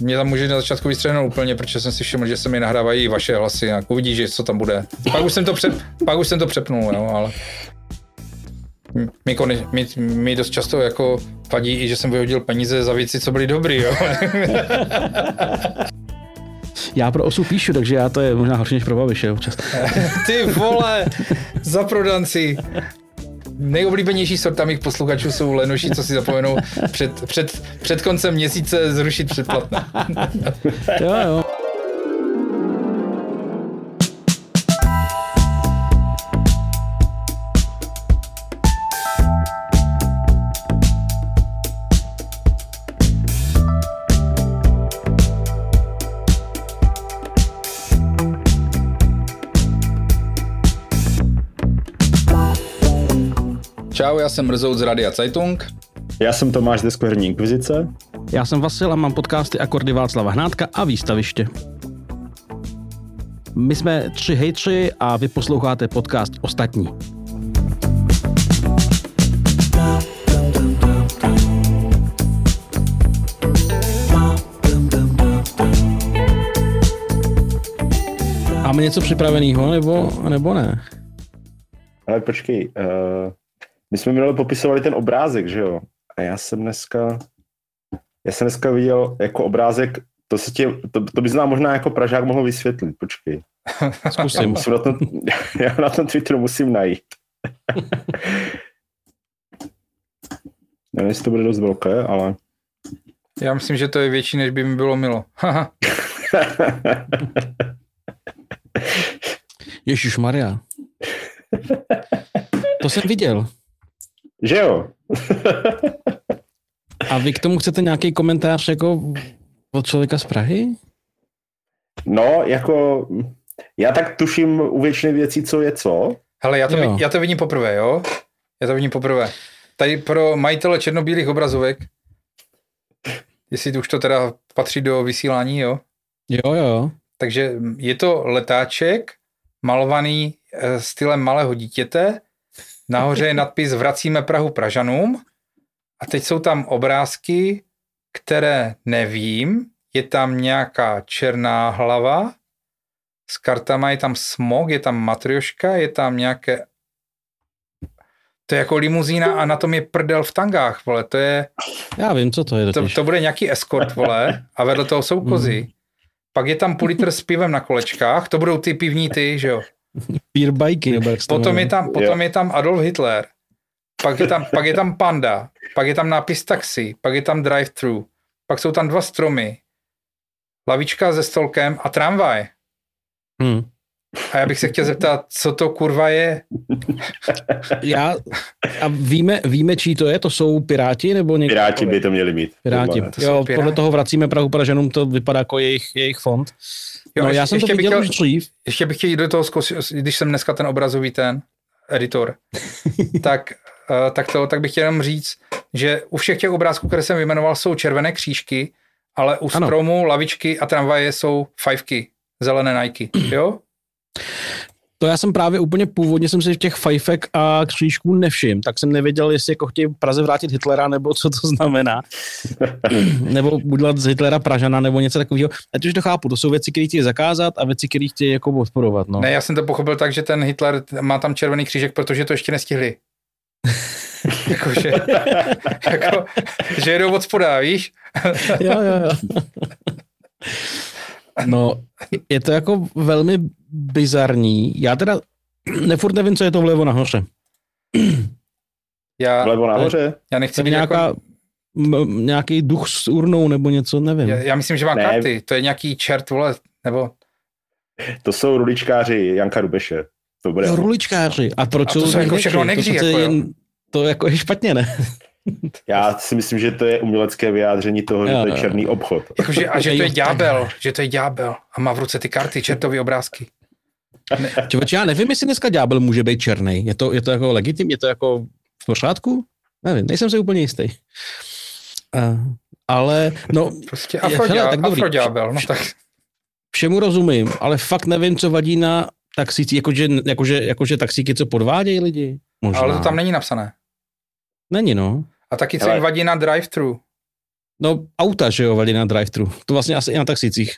mě tam může na začátku vystřehnout úplně, protože jsem si všiml, že se mi nahrávají vaše hlasy, jak uvidíš, že co tam bude. Pak už jsem to, přep, pak už jsem to přepnul, jo, ale mi, mi, mi dost často jako vadí i, že jsem vyhodil peníze za věci, co byly dobrý, jo. Já pro osu píšu, takže já to je možná horší než pro Babiše občas. Ty vole, za prodanci. Nejoblíbenější sorta mých posluchačů jsou lenoši, co si zapomenou před, před, před koncem měsíce zrušit předplatné. jo, jo. Čau, já jsem Mrzout z Radia Zeitung. Já jsem Tomáš ze Skverní inkvizice. Já jsem Vasil a mám podcasty Akordy Václava Hnátka a Výstaviště. My jsme tři hejtři a vy posloucháte podcast Ostatní. Máme něco připraveného, nebo, nebo ne? Ale počkej, uh, my jsme minule popisovali ten obrázek, že jo? A já jsem dneska, já jsem dneska viděl jako obrázek, to, se tě, to, to bys nám možná jako Pražák mohl vysvětlit, počkej. Zkusím. Já, musím na tom, já na tom Twitteru musím najít. Nevím, jestli to bude dost velké, ale... Já myslím, že to je větší, než by mi bylo milo. Ježíš Maria. To jsem viděl. Že jo? A vy k tomu chcete nějaký komentář jako od člověka z Prahy? No, jako já tak tuším u většiny věcí, co je co. Hele, já to, vidím, já to vidím poprvé, jo? Já to vidím poprvé. Tady pro majitele černobílých obrazovek, jestli už to teda patří do vysílání, jo? Jo, jo. Takže je to letáček malovaný eh, stylem malého dítěte, nahoře je nadpis Vracíme Prahu Pražanům a teď jsou tam obrázky, které nevím, je tam nějaká černá hlava, s kartama je tam smog, je tam matrioška, je tam nějaké to je jako limuzína a na tom je prdel v tangách, vole, to je... Já vím, co to je To, to bude nějaký escort, vole, a vedle toho jsou kozy. Mm. Pak je tam půl litr s pivem na kolečkách, to budou ty pivní ty, že jo. Beer bajky. Potom je tam, potom je tam Adolf Hitler, pak je, tam, pak je tam panda, pak je tam nápis taxi, pak je tam drive-thru, pak jsou tam dva stromy, lavička se stolkem a tramvaj. Hmm. A já bych se chtěl zeptat, co to kurva je? Já, a víme, víme, čí to je? To jsou Piráti? nebo někdo? Piráti by to měli mít. Piráti. To jo, piráti. podle toho vracíme Prahu Pražanům, to vypadá jako jejich, jejich fond. Jo, no, ještě, já jsem to viděl chtěl, už dřív. Ještě bych chtěl jít do toho, když jsem dneska ten obrazový ten editor, tak, uh, tak, to, tak bych chtěl jenom říct, že u všech těch obrázků, které jsem vyjmenoval, jsou červené křížky, ale u ano. stromu, lavičky a tramvaje jsou fajfky, zelené Nike, jo? To já jsem právě úplně původně jsem si v těch fajfek a křížků nevšim, tak jsem nevěděl, jestli jako chtějí Praze vrátit Hitlera, nebo co to znamená. nebo udělat z Hitlera Pražana, nebo něco takového. Ať už to chápu, to jsou věci, které chtějí zakázat a věci, které chtějí jako podporovat. No. Ne, já jsem to pochopil tak, že ten Hitler má tam červený křížek, protože to ještě nestihli. Jakože, jako, že jedou od spoda, víš? jo, jo, jo. No, je to jako velmi bizarní. Já teda nefurt nevím, co je to vlevo nahoře. Já, vlevo nahoře? Já nechci být nějaká, jako... m, nějaký duch s urnou nebo něco, nevím. Já, já myslím, že má ne. karty. To je nějaký čert, vole, nebo... To jsou ruličkáři Janka Rubeše. To bude. Jo, ruličkáři. A proč a to jsou jako všechno negři, to, jako, jen, to jako je špatně, ne? Já si myslím, že to je umělecké vyjádření toho, jo, že to je černý obchod. Jakože, a že to je ďábel, že to je ďábel a má v ruce ty karty, čertové obrázky. Ne. Čověč, já nevím, jestli dneska ďábel může být černý. Je to, je to jako legitim, je to jako v pořádku? Nevím, nejsem si úplně jistý. Uh, ale, no... Prostě afroďábel, no tak... Všemu rozumím, ale fakt nevím, co vadí na taxíci, jakože, jakože, jakože taxíky, co podvádějí lidi. Možná. Ale to tam není napsané. Není, no. A taky co jim vadí na drive-thru. No, auta, že jo, vadí na drive-thru. To vlastně asi i na taxicích.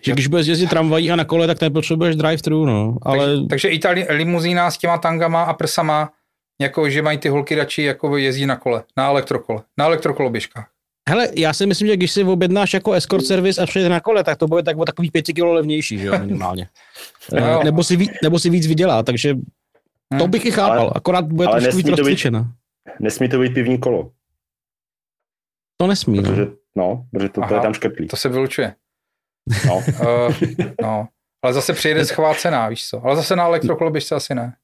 Že když budeš jezdit tramvají a na kole, tak nepotřebuješ drive-thru, no. Ale Takže, takže i ta li- limuzína s těma tangama a prsama, jako že mají ty holky radši jako jezdí na kole, na elektrokole, na elektrokoloběžkách. hele, já si myslím, že když si objednáš jako escort service a přijedeš na kole, tak to bude tak o takových pěti kilo levnější, že jo, minimálně. No nebo, si víc, nebo si víc vydělá, takže to Hmm. bych i chápal, Ale- akorát bude ale trošku víc rozcvičena. Nesmí to být pivní kolo, To nesmí, no. protože, no, protože to, to Aha. je tam škrtlý. To se vylučuje. No. Uh, no. Ale zase přijede schvácená, víš co. Ale zase na elektrokoloběžce asi ne.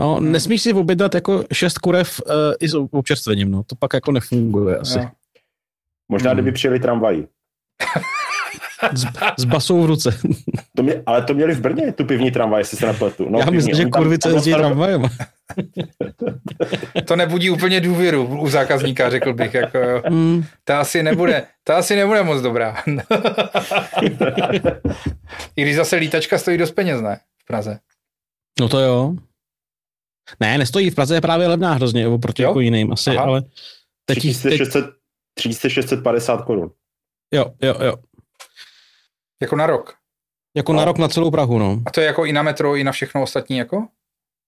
No, Hmm. nesmíš si objednat jako šest kurev uh, i s občerstvením, no. To pak jako nefunguje asi. Jo. Možná, Hmm. kdyby přijeli tramvají. S, s basou v ruce. To mě, ale to měli v Brně, tu pivní tramvaj, jestli se nepletu. No, Já pivní. myslím, že kurvice jezdí tramvajem. To nebudí úplně důvěru u zákazníka, řekl bych. Jako, jo. Mm, Ta asi nebude, ta asi nebude moc dobrá. I když zase lítačka stojí dost peněz, ne? V Praze. no to jo. Ne, nestojí, v Praze je právě levná hrozně, oproti Jo? jako jiným asi, Aha. ale teď, teď, 3600 3650 korun. jo, jo, jo. Jako na rok. Jako No. na rok na celou Prahu, no. A to je jako i na metro, i na všechno ostatní, jako?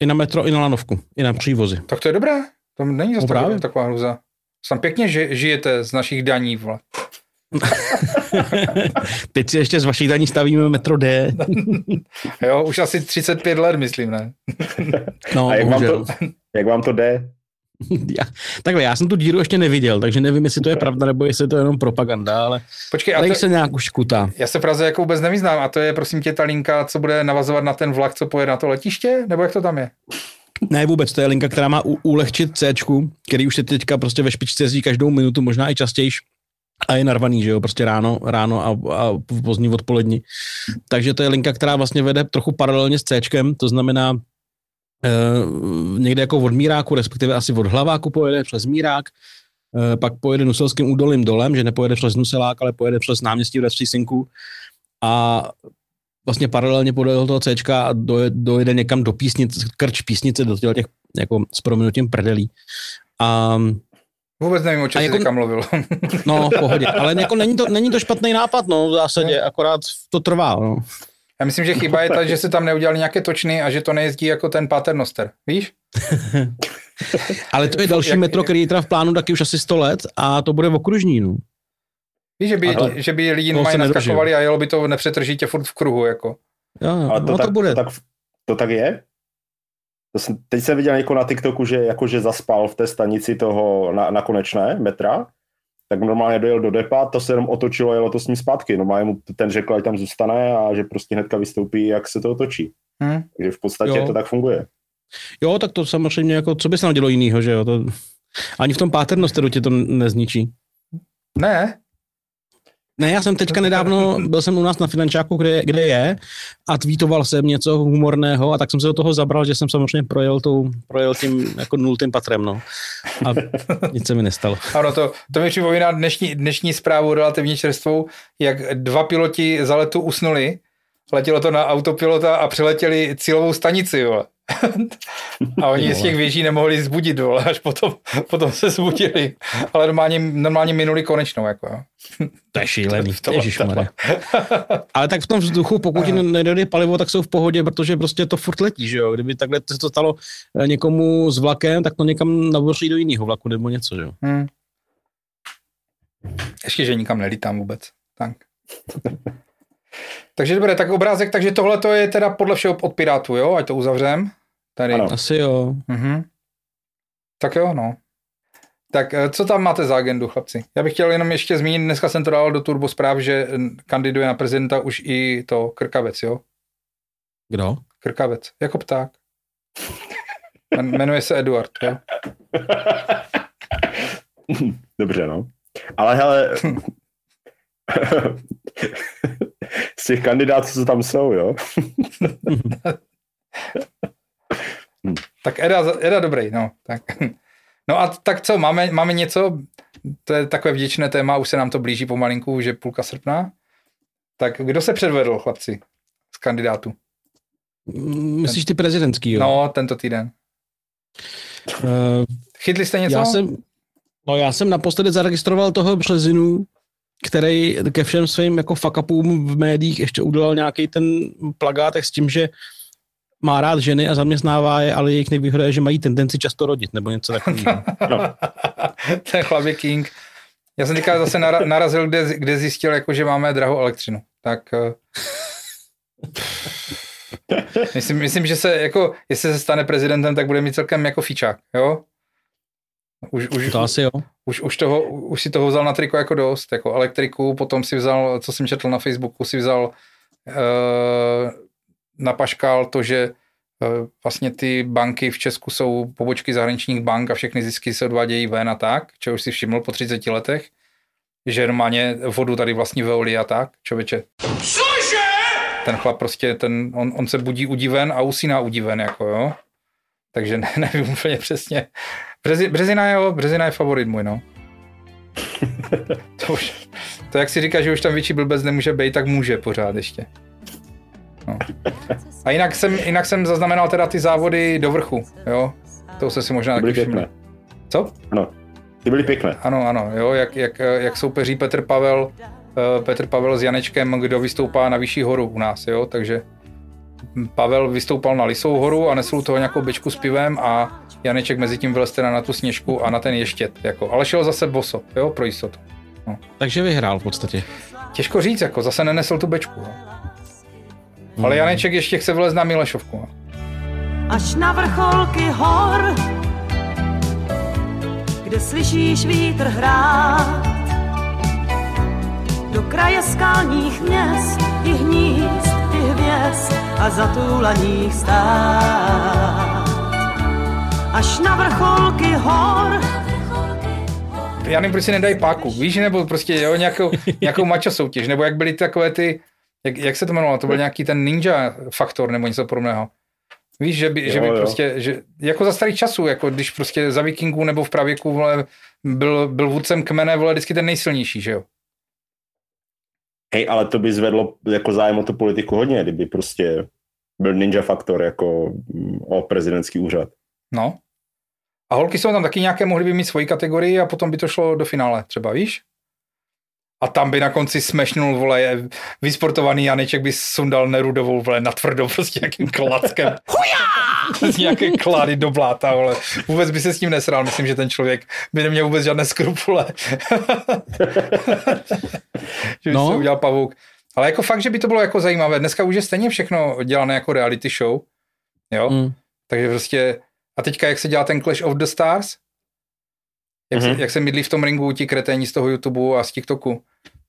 I na metro, i na lanovku, i na přívozy. Tak to je dobré. To není zase No taková, hruza. Tam pěkně ži, žijete z našich daní, vole. Teď si ještě z vašich daní stavíme metro D. Jo, už asi 35 let, myslím, ne? No, A jak vám, to, jak vám to jde? Já, takhle, já jsem tu díru ještě neviděl, takže nevím, jestli to je pravda, nebo jestli to je jenom propaganda, ale Počkej, a to, se nějak už kutá. já se v Praze jako vůbec nevyznám. A to je, prosím tě, ta linka, co bude navazovat na ten vlak, co pojede na to letiště? Nebo jak to tam je? Ne vůbec, to je linka, která má u- ulehčit C, který už se teďka prostě ve špičce jezdí každou minutu, možná i častěji. A je narvaný, že jo, prostě ráno, ráno a, a pozdní odpolední. Takže to je linka, která vlastně vede trochu paralelně s C, to znamená někde jako od Míráku, respektive asi od Hlaváku pojede přes Mírák, e, pak pojede Nuselským údolím dolem, že nepojede přes Nuselák, ale pojede přes náměstí v Sinku a vlastně paralelně podle toho C a doje- dojede někam do písnic, krč písnice, do těch, jako s prominutím prdelí. A Vůbec nevím, o čem jsi jako- teďka mluvil. no, v pohodě. Ale jako není to, není to špatný nápad, no, v zásadě, akorát to trvá, no. Já myslím, že chyba je ta, že se tam neudělali nějaké točny a že to nejezdí jako ten paternoster. Víš? Ale to je další Jak- metro, který je teda v plánu taky už asi 100 let a to bude v okružní, no. Víš, že by, Ale- že by lidi mají naskakovali a jelo by to nepřetržitě furt v kruhu. Jako. Jo, jo, Ale to, no tak, to bude. To tak, to tak je? To jsem, teď jsem viděl někoho na TikToku, že jakože zaspal v té stanici toho na, na konečné metra, tak normálně dojel do depa, to se jenom otočilo a jelo to s ním zpátky. Normálně mu ten řekl, ať tam zůstane a že prostě hnedka vystoupí, jak se to otočí. Hm? Takže v podstatě Jo. to tak funguje. Jo, tak to samozřejmě jako, co by se nám dělo jinýho, že jo, to, ani v tom páternosteru tě to nezničí. Ne, Ne, já jsem teďka nedávno, byl jsem u nás na finančáku, kde, kde je a tweetoval jsem něco humorného a tak jsem se do toho zabral, že jsem samozřejmě projel, tou, projel tím jako nultým patrem, no. A nic se mi nestalo. ano, to, to mi připomíná dnešní, dnešní zprávu relativně čerstvou, jak dva piloti za letu usnuli, letělo to na autopilota a přiletěli cílovou stanici, jo. A oni z těch věží nemohli zbudit, vole, až potom, potom se zbudili. Ale normálně, normálně minuli konečnou, jako jo. To je šílený, ježišmarja. Ale tak v tom vzduchu, pokud jim nedojde palivo, tak jsou v pohodě, protože prostě to furt letí, že jo. Kdyby takhle se to stalo eh, někomu s vlakem, tak to někam navoří do jiného vlaku nebo něco, že jo. Hmm. Ještě, že nikam nelítám vůbec. Tak. Takže dobré, tak obrázek, takže tohle to je teda podle všeho od Pirátů, jo? Ať to uzavřem. Tady. Ano. Asi jo. Mhm. Tak jo, no. Tak eh, co tam máte za agendu, chlapci? Já bych chtěl jenom ještě zmínit, dneska jsem to dal do Turbo zpráv, že kandiduje na prezidenta už i to Krkavec, jo? Kdo? Krkavec, jako pták. Men- Jmenuje se Eduard, jo? Dobře, no. Ale hele, z těch kandidátů, co tam jsou, jo? Tak Eda, Eda dobrý, no. Tak. No a tak co, máme, máme něco, to je takové vděčné téma, už se nám to blíží pomalinku, že půlka srpna. Tak kdo se předvedl, chlapci, z kandidátů? Mm, Myslíš ty prezidentský, jo? No, tento týden. Eh, Chytli jste něco? já jsem, No já jsem naposledy zaregistroval toho Březinu, který ke všem svým jako fuck upům v médiích ještě udělal nějaký ten plagátek s tím, že má rád ženy a zaměstnává je, ale jejich nevýhoda je, že mají tendenci často rodit, nebo něco takového. No. Ten chlap je king. Já jsem teďka zase nara- narazil, kde, kde zjistil, jako, že máme drahou elektřinu. Tak eh, myslím, myslím, že se, jako, jestli se stane prezidentem, tak bude mít celkem jako fičák, jo? Už, už, To asi jo. už, už, toho, už si toho vzal na triko jako dost, jako elektriku, potom si vzal, co jsem četl na Facebooku, si vzal uh, na paškal to, že uh, vlastně ty banky v Česku jsou pobočky zahraničních bank a všechny zisky se odvádějí ven a tak, už si všiml po 30 letech, že normálně vodu tady vlastní Veolia a tak, člověče. Ten chlap prostě, ten, on, on se budí udiven a usíná udiven, jako jo. Takže ne, nevím úplně přesně. Březi, Březina je, jo, Březina je favorit můj, no. to, už, to jak si říká, že už tam větší blbec nemůže být, tak může pořád ještě. No. A jinak jsem, jinak jsem zaznamenal teda ty závody do vrchu, jo. To se si možná taky všiml. pěkné. Co? Ano. Ty byly pěkné. Ano, ano, jo, jak, jak, jak soupeří Petr Pavel, eh, Petr Pavel s Janečkem, kdo vystoupá na vyšší horu u nás, jo, takže Pavel vystoupal na Lisou horu a nesl u toho nějakou bečku s pivem a Janeček mezi tím vylez teda na tu sněžku a na ten ještět, jako, ale šel zase boso, jo, pro jistotu. Takže vyhrál v podstatě. Těžko říct, jako, zase nenesl tu bečku, jo. Ale Janeček ještě chce vylez na Milešovku, no. až na vrcholky hor, kde slyšíš vítr hrát. Do kraje skalních měst, i hnízd, hvězd a zatulaných stát. Až na vrcholky hor, já nevím, proč si nedají páku, víš, nebo prostě jo, nějakou, nějakou mačo soutěž, nebo jak byly takové ty, jak, jak se to jmenovalo, to byl nějaký ten ninja faktor nebo něco podobného. Víš, že by, Jo, že by jo. prostě, že, jako za starých časů, jako když prostě za vikingů nebo v pravěku vole, byl, byl vůdcem kmene, vole, vždycky ten nejsilnější, že jo? Hej, ale to by zvedlo jako zájem o tu politiku hodně, kdyby prostě byl ninja faktor jako mm, o prezidentský úřad. No. A holky jsou tam taky nějaké, mohly by mít svoji kategorii a potom by to šlo do finále, třeba, víš? A tam by na konci smešnul, vole, vysportovaný Janeček by sundal Nerudovou, vole, na tvrdo, prostě nějakým klackem. Z nějaké klády do bláta, vole. Vůbec by se s ním nesral, myslím, že ten člověk by neměl vůbec žádné skrupule. že by no. No. se udělal pavouk. Ale jako fakt, že by to bylo jako zajímavé. Dneska už je stejně všechno dělané jako reality show. Jo? Mm. Takže prostě, a teďka jak se dělá ten Clash of the Stars, jak, mm-hmm. Mhm. se, jak se mydlí v tom ringu ti kreténi z toho YouTube a z TikToku,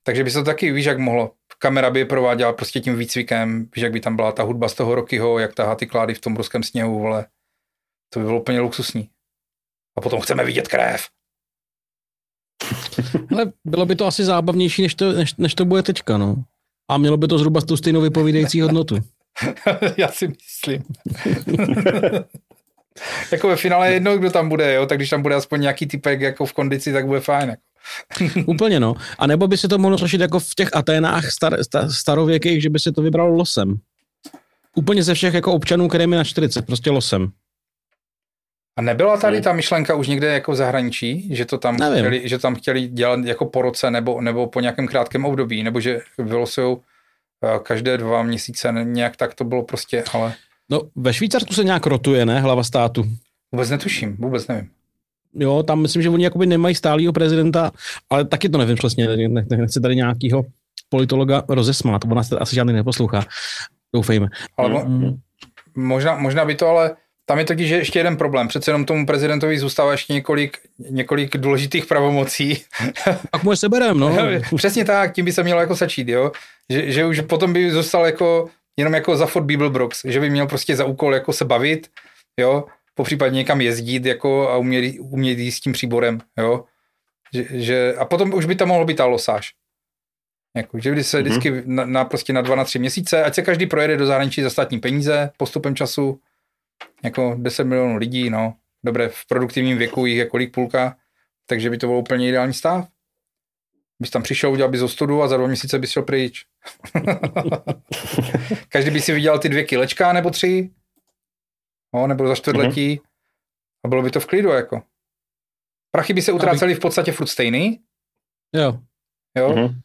takže by se to taky, víš, jak mohlo. Kamera by je prováděla prostě tím výcvikem, víš, jak by tam byla ta hudba z toho Rockyho, jak tahá ty klády v tom ruském sněhu, vole. To by bylo úplně luxusní. A potom chceme vidět krev. Ale bylo by to asi zábavnější, než to, než, než to bude teďka, no. A mělo by to zhruba tu stejnou vypovídající hodnotu. Já si myslím. jako ve finále je jedno, kdo tam bude, jo, tak když tam bude aspoň nějaký typek jako v kondici, tak bude fajn. Jako. Úplně, no. A nebo by se to mohlo řešit jako v těch Aténách star, star, starověkých, že by se to vybralo losem. Úplně ze všech jako občanů, kterým je na 40, prostě losem. A nebyla tady ta myšlenka už někde jako v zahraničí, že to tam, Nevím. chtěli, že tam chtěli dělat jako po roce nebo, nebo po nějakém krátkém období, nebo že vylosujou eh, každé dva měsíce, nějak tak to bylo prostě, ale No, ve Švýcarsku se nějak rotuje, ne, hlava státu. vůbec netuším, vůbec nevím. Jo, tam myslím, že oni jakoby nemají stálýho prezidenta, ale taky to nevím přesně, ne- ne- nechci tady nějakýho politologa rozesmát, on nás tady asi žádný neposlouchá, doufejme. Ale mo- Mm. možná, možná by to, ale tam je totiž ještě jeden problém. Přece jenom tomu prezidentovi zůstává ještě několik, několik důležitých pravomocí. Pak mu je seberem, no. Přesně tak, tím by se mělo jako začít, jo. Že, že už potom by zůstal jako, jenom jako za Ford Bibelbrox, že by měl prostě za úkol jako se bavit, jo, popřípadně někam jezdit jako a umět, umět jít s tím příborem, jo. Že, že, a potom už by tam mohlo být ta losáž. Jako, že by se vždycky na, na, prostě na dva, na tři měsíce, ať se každý projede do zahraničí za státní peníze postupem času, jako 10 milionů lidí, no, dobré, v produktivním věku jich je kolik půlka, takže by to byl úplně ideální stav. Bys tam přišel, udělal bys ostudu a za dva měsíce bys šel pryč. Každý by si viděl ty dvě kilečka nebo tři, no, nebo za čtvrtletí a bylo by to v klidu, jako. Prachy by se utrácely v podstatě furt stejný, Jo. jo? Mhm.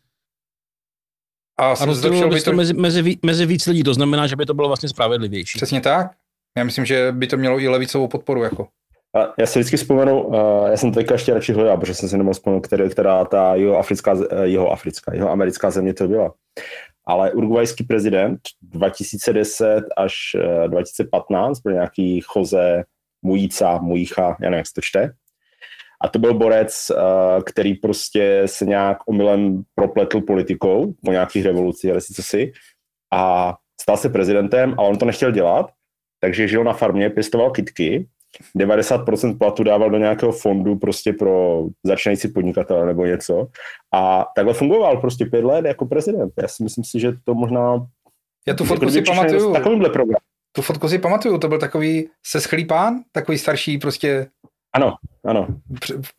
A, A rozdělilo by to to, mezi, mezi, mezi víc lidí, to znamená, že by to bylo vlastně spravedlivější. přesně tak. Já myslím, že by to mělo i levicovou podporu, jako. A já si vždycky vzpomenu, uh, já jsem teďka ještě radši hledal, protože jsem si nemohl vzpomenout, které, která ta jeho africká, jeho africká, jeho americká země to byla. Ale urugvajský prezident 2010 až eh, 2015 byl nějaký Jose Mujica, Mujicha, já nevím, jak se to čte. A to byl borec, eh, který prostě se nějak omylem propletl politikou po nějakých revolucích, ale sice si, a stal se prezidentem a on to nechtěl dělat, takže žil na farmě, pěstoval kytky 90% platu dával do nějakého fondu prostě pro začínající podnikatele nebo něco. A takhle fungoval prostě pět let jako prezident. Já si myslím si, že to možná... Já tu fotku jako si kdyby přišel pamatuju. Takovýmhle program. Tu fotku si pamatuju, to byl takový seschlý pán, takový starší prostě Ano, ano.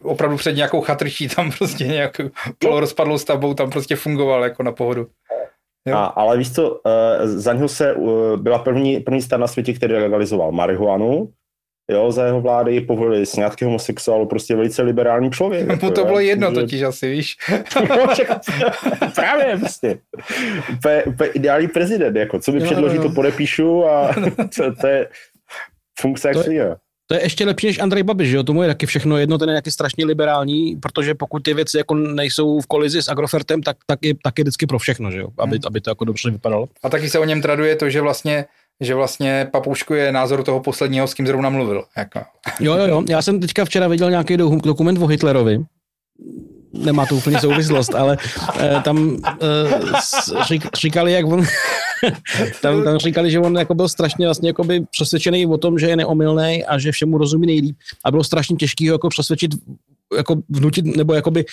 opravdu před nějakou chatrčí tam prostě nějakou polorozpadlou stavbou tam prostě fungoval jako na pohodu. Jo. A, ale víš co, uh, za něho se uh, byla první, první stát na světě, který legalizoval marihuanu, jo, za jeho vlády povolili sňatky homosexuálů, prostě velice liberální člověk. Mu jako, to jo. bylo jedno že- totiž asi, víš. No, Právě, prostě. Úplně, úplně ideální prezident, jako, co mi Jo, předloží, jo. to podepíšu a to, to je funkce jak To je-. To je ještě lepší než Andrej Babiš, že jo? Tomu je taky všechno jedno, ten je taky strašně liberální, protože pokud ty věci jako nejsou v kolizi s Agrofertem, tak, tak, je, tak je vždycky pro všechno, že jo? Aby, aby to jako dobře vypadalo. A taky se o něm traduje to, že vlastně že vlastně papoušku je názor toho posledního, s kým zrovna mluvil. Jako. Jo, jo, jo. Já jsem teďka včera viděl nějaký do- dokument o Hitlerovi. Nemá to úplně souvislost, ale eh, tam eh, řík, říkali, jak on, tam, tam říkali, že on jako byl strašně vlastně jakoby přesvědčený o tom, že je neomylný a že všemu rozumí nejlíp a bylo strašně těžké ho jako přesvědčit, jako vnutit, nebo jakoby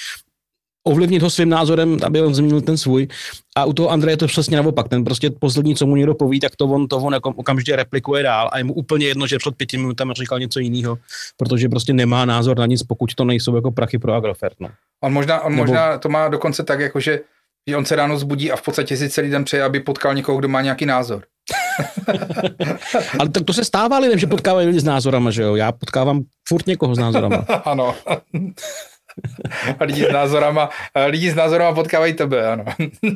ovlivnit ho svým názorem, aby on změnil ten svůj. A u toho Andreje je to přesně naopak. Ten prostě poslední, co mu někdo poví, tak to on, to on jako okamžitě replikuje dál a je mu úplně jedno, že před pěti minutami říkal něco jiného, protože prostě nemá názor na nic, pokud to nejsou jako prachy pro Agrofert. No. On možná, on Nebo- možná to má dokonce tak, jako že, že on se ráno zbudí a v podstatě si celý den přeje, aby potkal někoho, kdo má nějaký názor. Ale tak to se stává lidem, že potkávají lidi s názorama, že jo? Já potkávám furt někoho s názorama. ano. A lidi s názorama, a lidi s názorama potkávají tebe, ano.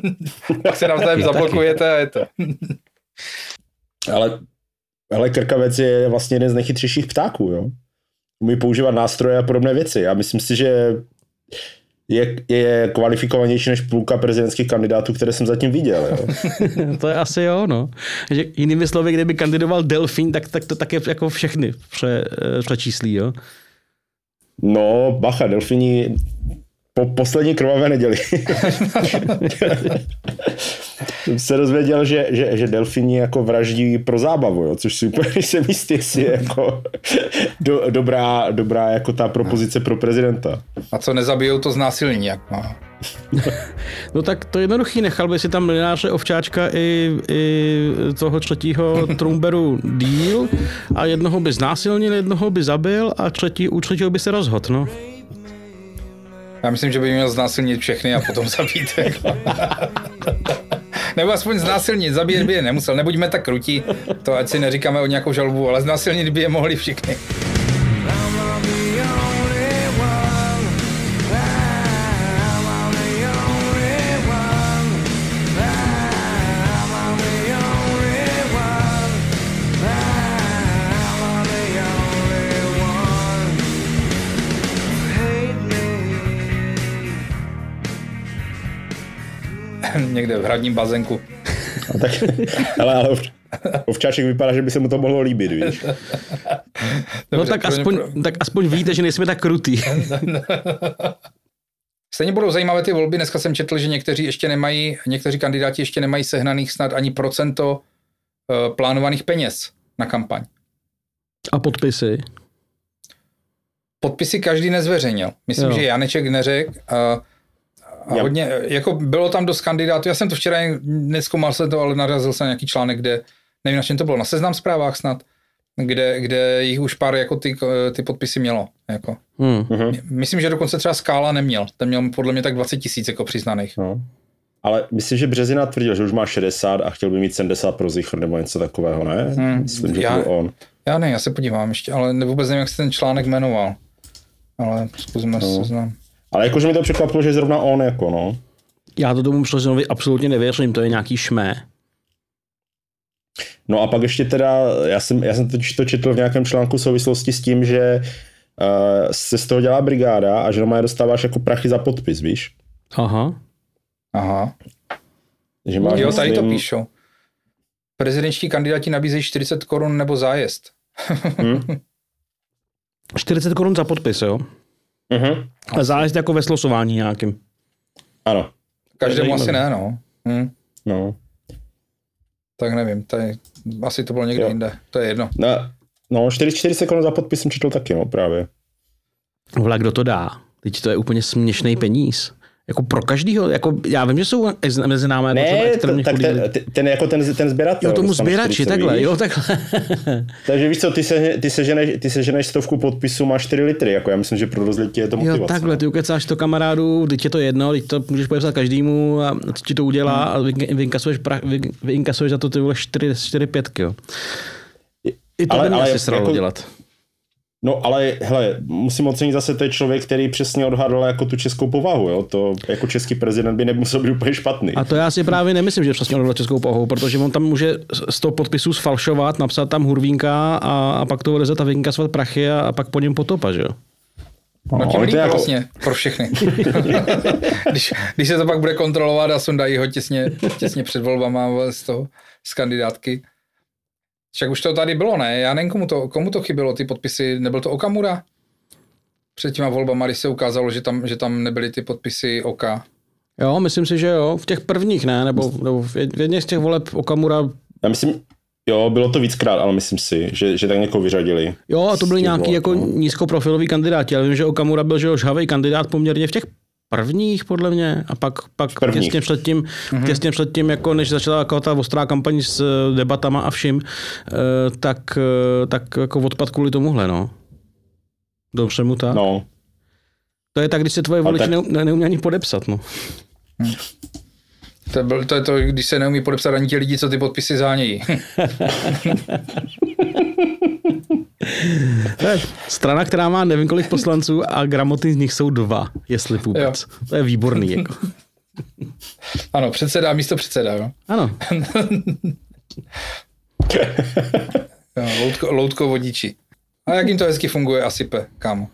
Pak se navzájem zablokujete a je to. Ale, ale krkavec je vlastně jeden z nejchytřejších ptáků, jo. Umí používat nástroje a podobné věci. Já myslím si, že je, je kvalifikovanější než půlka prezidentských kandidátů, které jsem zatím viděl. Jo. to je asi jo, no. Že jinými slovy, kdyby kandidoval Delfín, tak, tak to také jako všechny pře, eh, přečíslí, jo. No, bájale, Orfini. Po poslední krvavé neděli jsem se dozvěděl, že, že, že delfini jako vraždí pro zábavu, jo, což si úplně jsem jistý, jestli je jako do, dobrá, dobrá jako ta propozice pro prezidenta. A co nezabijou, to znásilní. Jak má. No tak to je jednoduchý, nechal by si tam mlináře Ovčáčka i, i toho třetího Trumberu díl a jednoho by znásilnil, jednoho by zabil a třetí, u třetího by se rozhodl, no. Já myslím, že by měl znásilnit všechny a potom zabít. Jako. Nebo aspoň znásilnit, zabíjet by je nemusel. Nebuďme tak krutí, to ať si neříkáme o nějakou žalobu, ale znásilnit by je mohli všichni. Někde v hradním bazénku. A tak, ale, ale ov- ovčáček vypadá, že by se mu to mohlo líbit, víš. No tak aspoň, pro- tak aspoň víte, že nejsme tak krutý. Stejně budou zajímavé ty volby. Dneska jsem četl, že někteří ještě nemají, někteří kandidáti ještě nemají sehnaných snad ani procento uh, plánovaných peněz na kampaň. A podpisy. Podpisy každý nezveřejnil. Myslím, Jo. že Janeček neřekl. A, a hodně, jako bylo tam dost kandidátů. Já jsem to včera neskoumal se to, ale narazil jsem na nějaký článek, kde, nevím na čem to bylo, na seznam zprávách snad, kde, kde jich už pár jako ty, ty podpisy mělo. Jako. Hmm. Myslím, že dokonce třeba Skála neměl. Ten měl podle mě tak 20 tisíc jako přiznaných. No. Ale myslím, že Březina tvrdil, že už má 60 a chtěl by mít 70 pro Zichr nebo něco takového, ne? Hmm, Myslím, že já- to byl on. Já ne, já se podívám ještě, ale vůbec nevím, jak se ten článek jmenoval. ale zkusíme no. seznam. Ale jakože mi to překvapilo, že zrovna on jako no. Já to tomu Přozinovi absolutně nevěřím, to je nějaký šmé. No a pak ještě teda, já jsem, já jsem totiž to četl v nějakém článku v souvislosti s tím, že uh, se z toho dělá brigáda a že doma je dostáváš jako prachy za podpis, víš? Aha. Aha. Že máš, Jo, tady to píšou. Prezidentští kandidáti nabízejí 40 korun nebo zájezd. Hm? 40 korun za podpis, jo? Mhm. A zájezd jako ve slosování nějakým. Ano, Každému asi ne, no. Hm. no. Tak nevím, tady, asi to bylo někde Jo. jinde. To je jedno. No, no 40, 40 korun za podpis jsem četl taky, no právě. Vole, kdo to dá? Teď to je úplně směšný peníz. Jako pro každýho, jako já vím, že jsou mezi námi jako Ne, extrémně t- tak ten, ten, jako ten, ten sběratel. Jo, tomu sběrači, 40, takhle, víš? jo, takhle. Takže víš co, ty, se, ty, seženeš, ty seženeš stovku podpisů, máš 4 litry, jako já myslím, že pro dost lidí je to motivace. Jo, takhle, ty ukecáš to kamarádu, teď je to jedno, teď to můžeš podepsat každému a co ti to udělá a vy- vyinkasuješ, pra, vy, vyinkasuješ za to ty vole 4, 4 5 jo. I to Ale- by mě ale asi jako- dělat. No ale hele, musím ocenit zase, to je člověk, který přesně odhadl jako tu českou povahu, jo? to jako český prezident by nemusel být úplně špatný. A to já si právě nemyslím, že přesně odhodl českou pohou, protože on tam může z toho podpisu sfalšovat, napsat tam hurvínka a, a pak to odezet a vyinkasovat prachy a, a pak po něm potopa, že jo? No tím líp to je jako- vlastně pro všechny. když, když, se to pak bude kontrolovat a sundají ho těsně, těsně před volbama z toho, z kandidátky. Však už to tady bylo, ne? Já nevím, komu to, komu to chybělo, ty podpisy. Nebyl to Okamura? Před těma volbama, když se ukázalo, že tam, že tam nebyly ty podpisy Oka. Jo, myslím si, že jo. V těch prvních ne, nebo, nebo v jed- v jedné z těch voleb Okamura Já myslím, jo, bylo to víckrát, ale myslím si, že, že tak někoho vyřadili. Jo, a to byli nějaký voleb, jako no. nízkoprofiloví kandidáti, ale vím, že Okamura byl že jo, žhavý kandidát poměrně v těch prvních, podle mě, a pak, pak těsně před tím, mm-hmm. těsně před tím, jako než začala jako ta ostrá kampaň s eh, debatama a vším, eh, tak, eh, tak jako odpad kvůli tomuhle, no. Dobře mu tak. No. To je tak, když se tvoje voliči tak- tak... ne, neumí ani podepsat, no. To, byl, to je to, když se neumí podepsat ani ti lidi, co ty podpisy zánějí. To je strana, která má nevím kolik poslanců a gramotný z nich jsou dva, jestli vůbec. Jo. To je výborný, jako. ano, předseda a místo předseda, jo. Ano, jo loutko, loutko vodiči. A jak jim to hezky funguje, asype, kámo.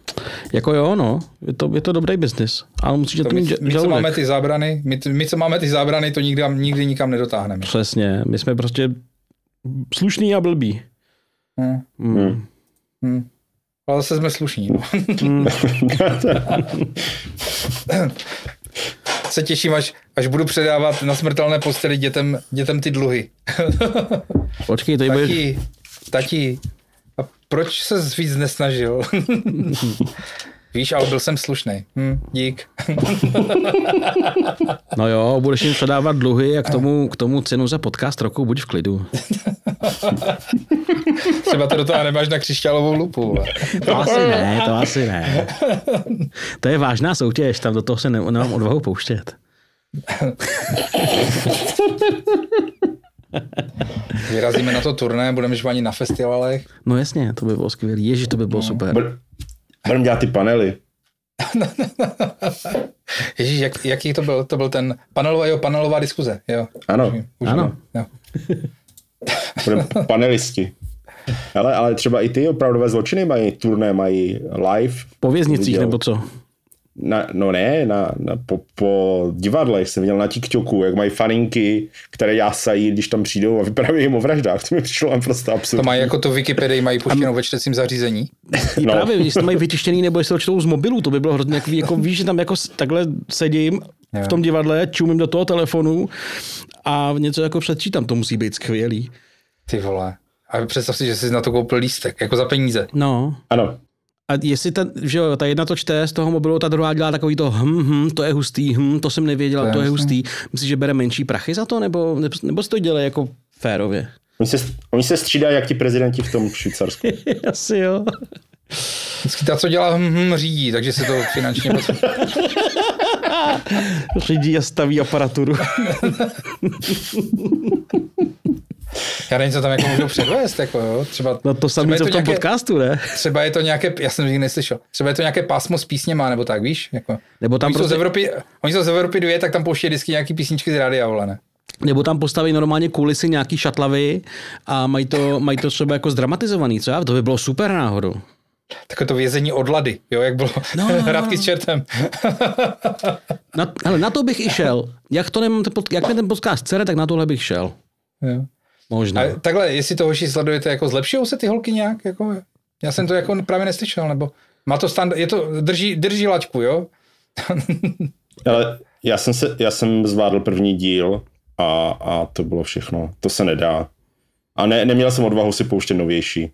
jako jo, no. Je to, je to dobrý biznis. Ale musíš To to my, mít my, co žaludek. máme ty zábrany, my, my, co máme ty zábrany, to nikdy, nikdy nikam nedotáhneme. Přesně, my jsme prostě slušný a blbý. Hm, Mm. Hm. Ale zase jsme slušní. No. Mm. Se těším, až, až budu předávat na smrtelné posteli dětem, dětem ty dluhy. Počkej, tady budeš... Tati, tati, a proč se víc nesnažil? Víš, ale byl jsem slušný. Hm, dík. No jo, budeš jim předávat dluhy a k tomu, k tomu cenu za podcast roku, buď v klidu. Třeba to do toho nemáš na křišťálovou lupu. To asi ne, to asi ne. To je vážná soutěž, tam do toho se ne, nemám odvahu pouštět. Vyrazíme na to turné, budeme žvaní na festivalech. No jasně, to by bylo skvělé. Ježi, to by bylo super. Bud- budeme dělat ty panely. Ježíš, jak, jaký to byl? To byl ten panelová, jo, panelová diskuze. Jo. Ano, Už Ano. Jo. budeme panelisti. Ale, ale třeba i ty opravdové zločiny mají turné, mají live. Po věznicích Viděl. nebo co? Na, no ne, na, na, po, po divadlech jsem viděl na TikToku, jak mají faninky, které jásají, když tam přijdou a vyprávějí jim o vraždách. To mi přišlo naprosto To absurdní. mají jako to Wikipedii, mají puštěnou ve čtecím zařízení. No. No. Právě, když to mají vytištěný, nebo jestli to čtou z mobilu, to by bylo hrozně takový, jako víš, že tam jako takhle sedím v tom divadle, čumím do toho telefonu a něco jako předčítám, to musí být skvělý. Ty vole. A představ si, že jsi na to koupil lístek, jako za peníze. No, Ano, a jestli ta, že jo, ta jedna to čte z toho mobilu, ta druhá dělá takový to hm, hm, to je hustý, hm, to jsem nevěděl, To to je je, jasný. hustý. Myslíš, že bere menší prachy za to, nebo, nebo, si to dělá jako férově? oni se, oni se střídají jak ti prezidenti v tom Švýcarsku. Asi jo. Vždycky ta, co dělá hm, hm, řídí, takže si to finančně. Řídí a staví aparaturu. Já nevím, co tam jako můžou předvést, jako jo. Třeba, No to samé, co v tom nějaké, podcastu, ne? Třeba je to nějaké, já jsem nikdy neslyšel, třeba je to nějaké pásmo s písněma, nebo tak, víš? Jako, Nebo tam oni, jsou z prostě- Evropy, oni jsou z Evropy dvě, tak tam pouštějí vždycky nějaký písničky z rádia, vole, ne? Nebo tam postaví normálně kulisy nějaký šatlavy a mají to, mají to třeba jako zdramatizovaný, třeba? To by bylo super náhodou. Takové to vězení od lady, jo, jak bylo No, no, no, no, Hradky s čertem. Na, hele, na to bych i šel. Jak, to nemám, jak mi ten podcast cere, tak na tohle bych šel. jo. Možná. A takhle, jestli to hoši sledujete, jako zlepšují se ty holky nějak? Jako, já jsem to jako právě neslyšel, nebo má to stand, je to, drží, drží laťku, jo? Ale já jsem, se, já jsem zvládl první díl a, a to bylo všechno. To se nedá. A ne, neměl jsem odvahu si pouštět novější.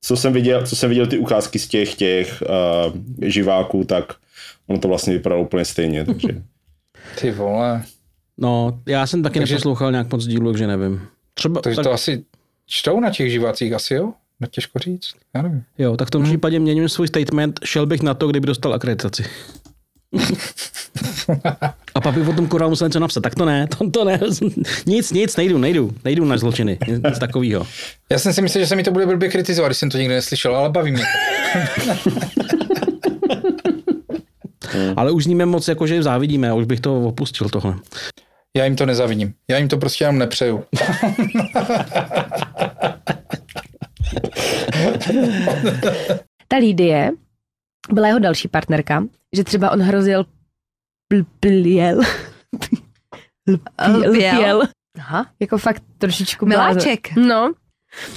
Co jsem viděl, co jsem viděl ty ukázky z těch těch uh, živáků, tak ono to vlastně vypadalo úplně stejně. Takže Ty vole. No, já jsem taky Takže- neposlouchal nějak moc dílu, takže nevím. Třeba, Takže tak, to asi čtou na těch živácích, asi jo? No těžko říct, já nevím. jo, tak v tom případě měním svůj statement, šel bych na to, kdyby dostal akreditaci. A pak bych o tom kurva musel něco napsat. Tak to ne, to, to ne. Nic, nic, nejdu, nejdu, nejdu na zločiny. Nic, takového. Já jsem si myslel, že se mi to bude blbě kritizovat, když jsem to nikdy neslyšel, ale baví mě to. Ale už s nimi moc jakože závidíme a už bych to opustil tohle. Já jim to nezavidím. Já jim to prostě jenom nepřeju. Ta Lídie byla jeho další partnerka, že třeba on hrozil pl- pljel. Lpěl. Lpěl? lpěl. Aha. Jako fakt trošičku Miláček. blázen. No,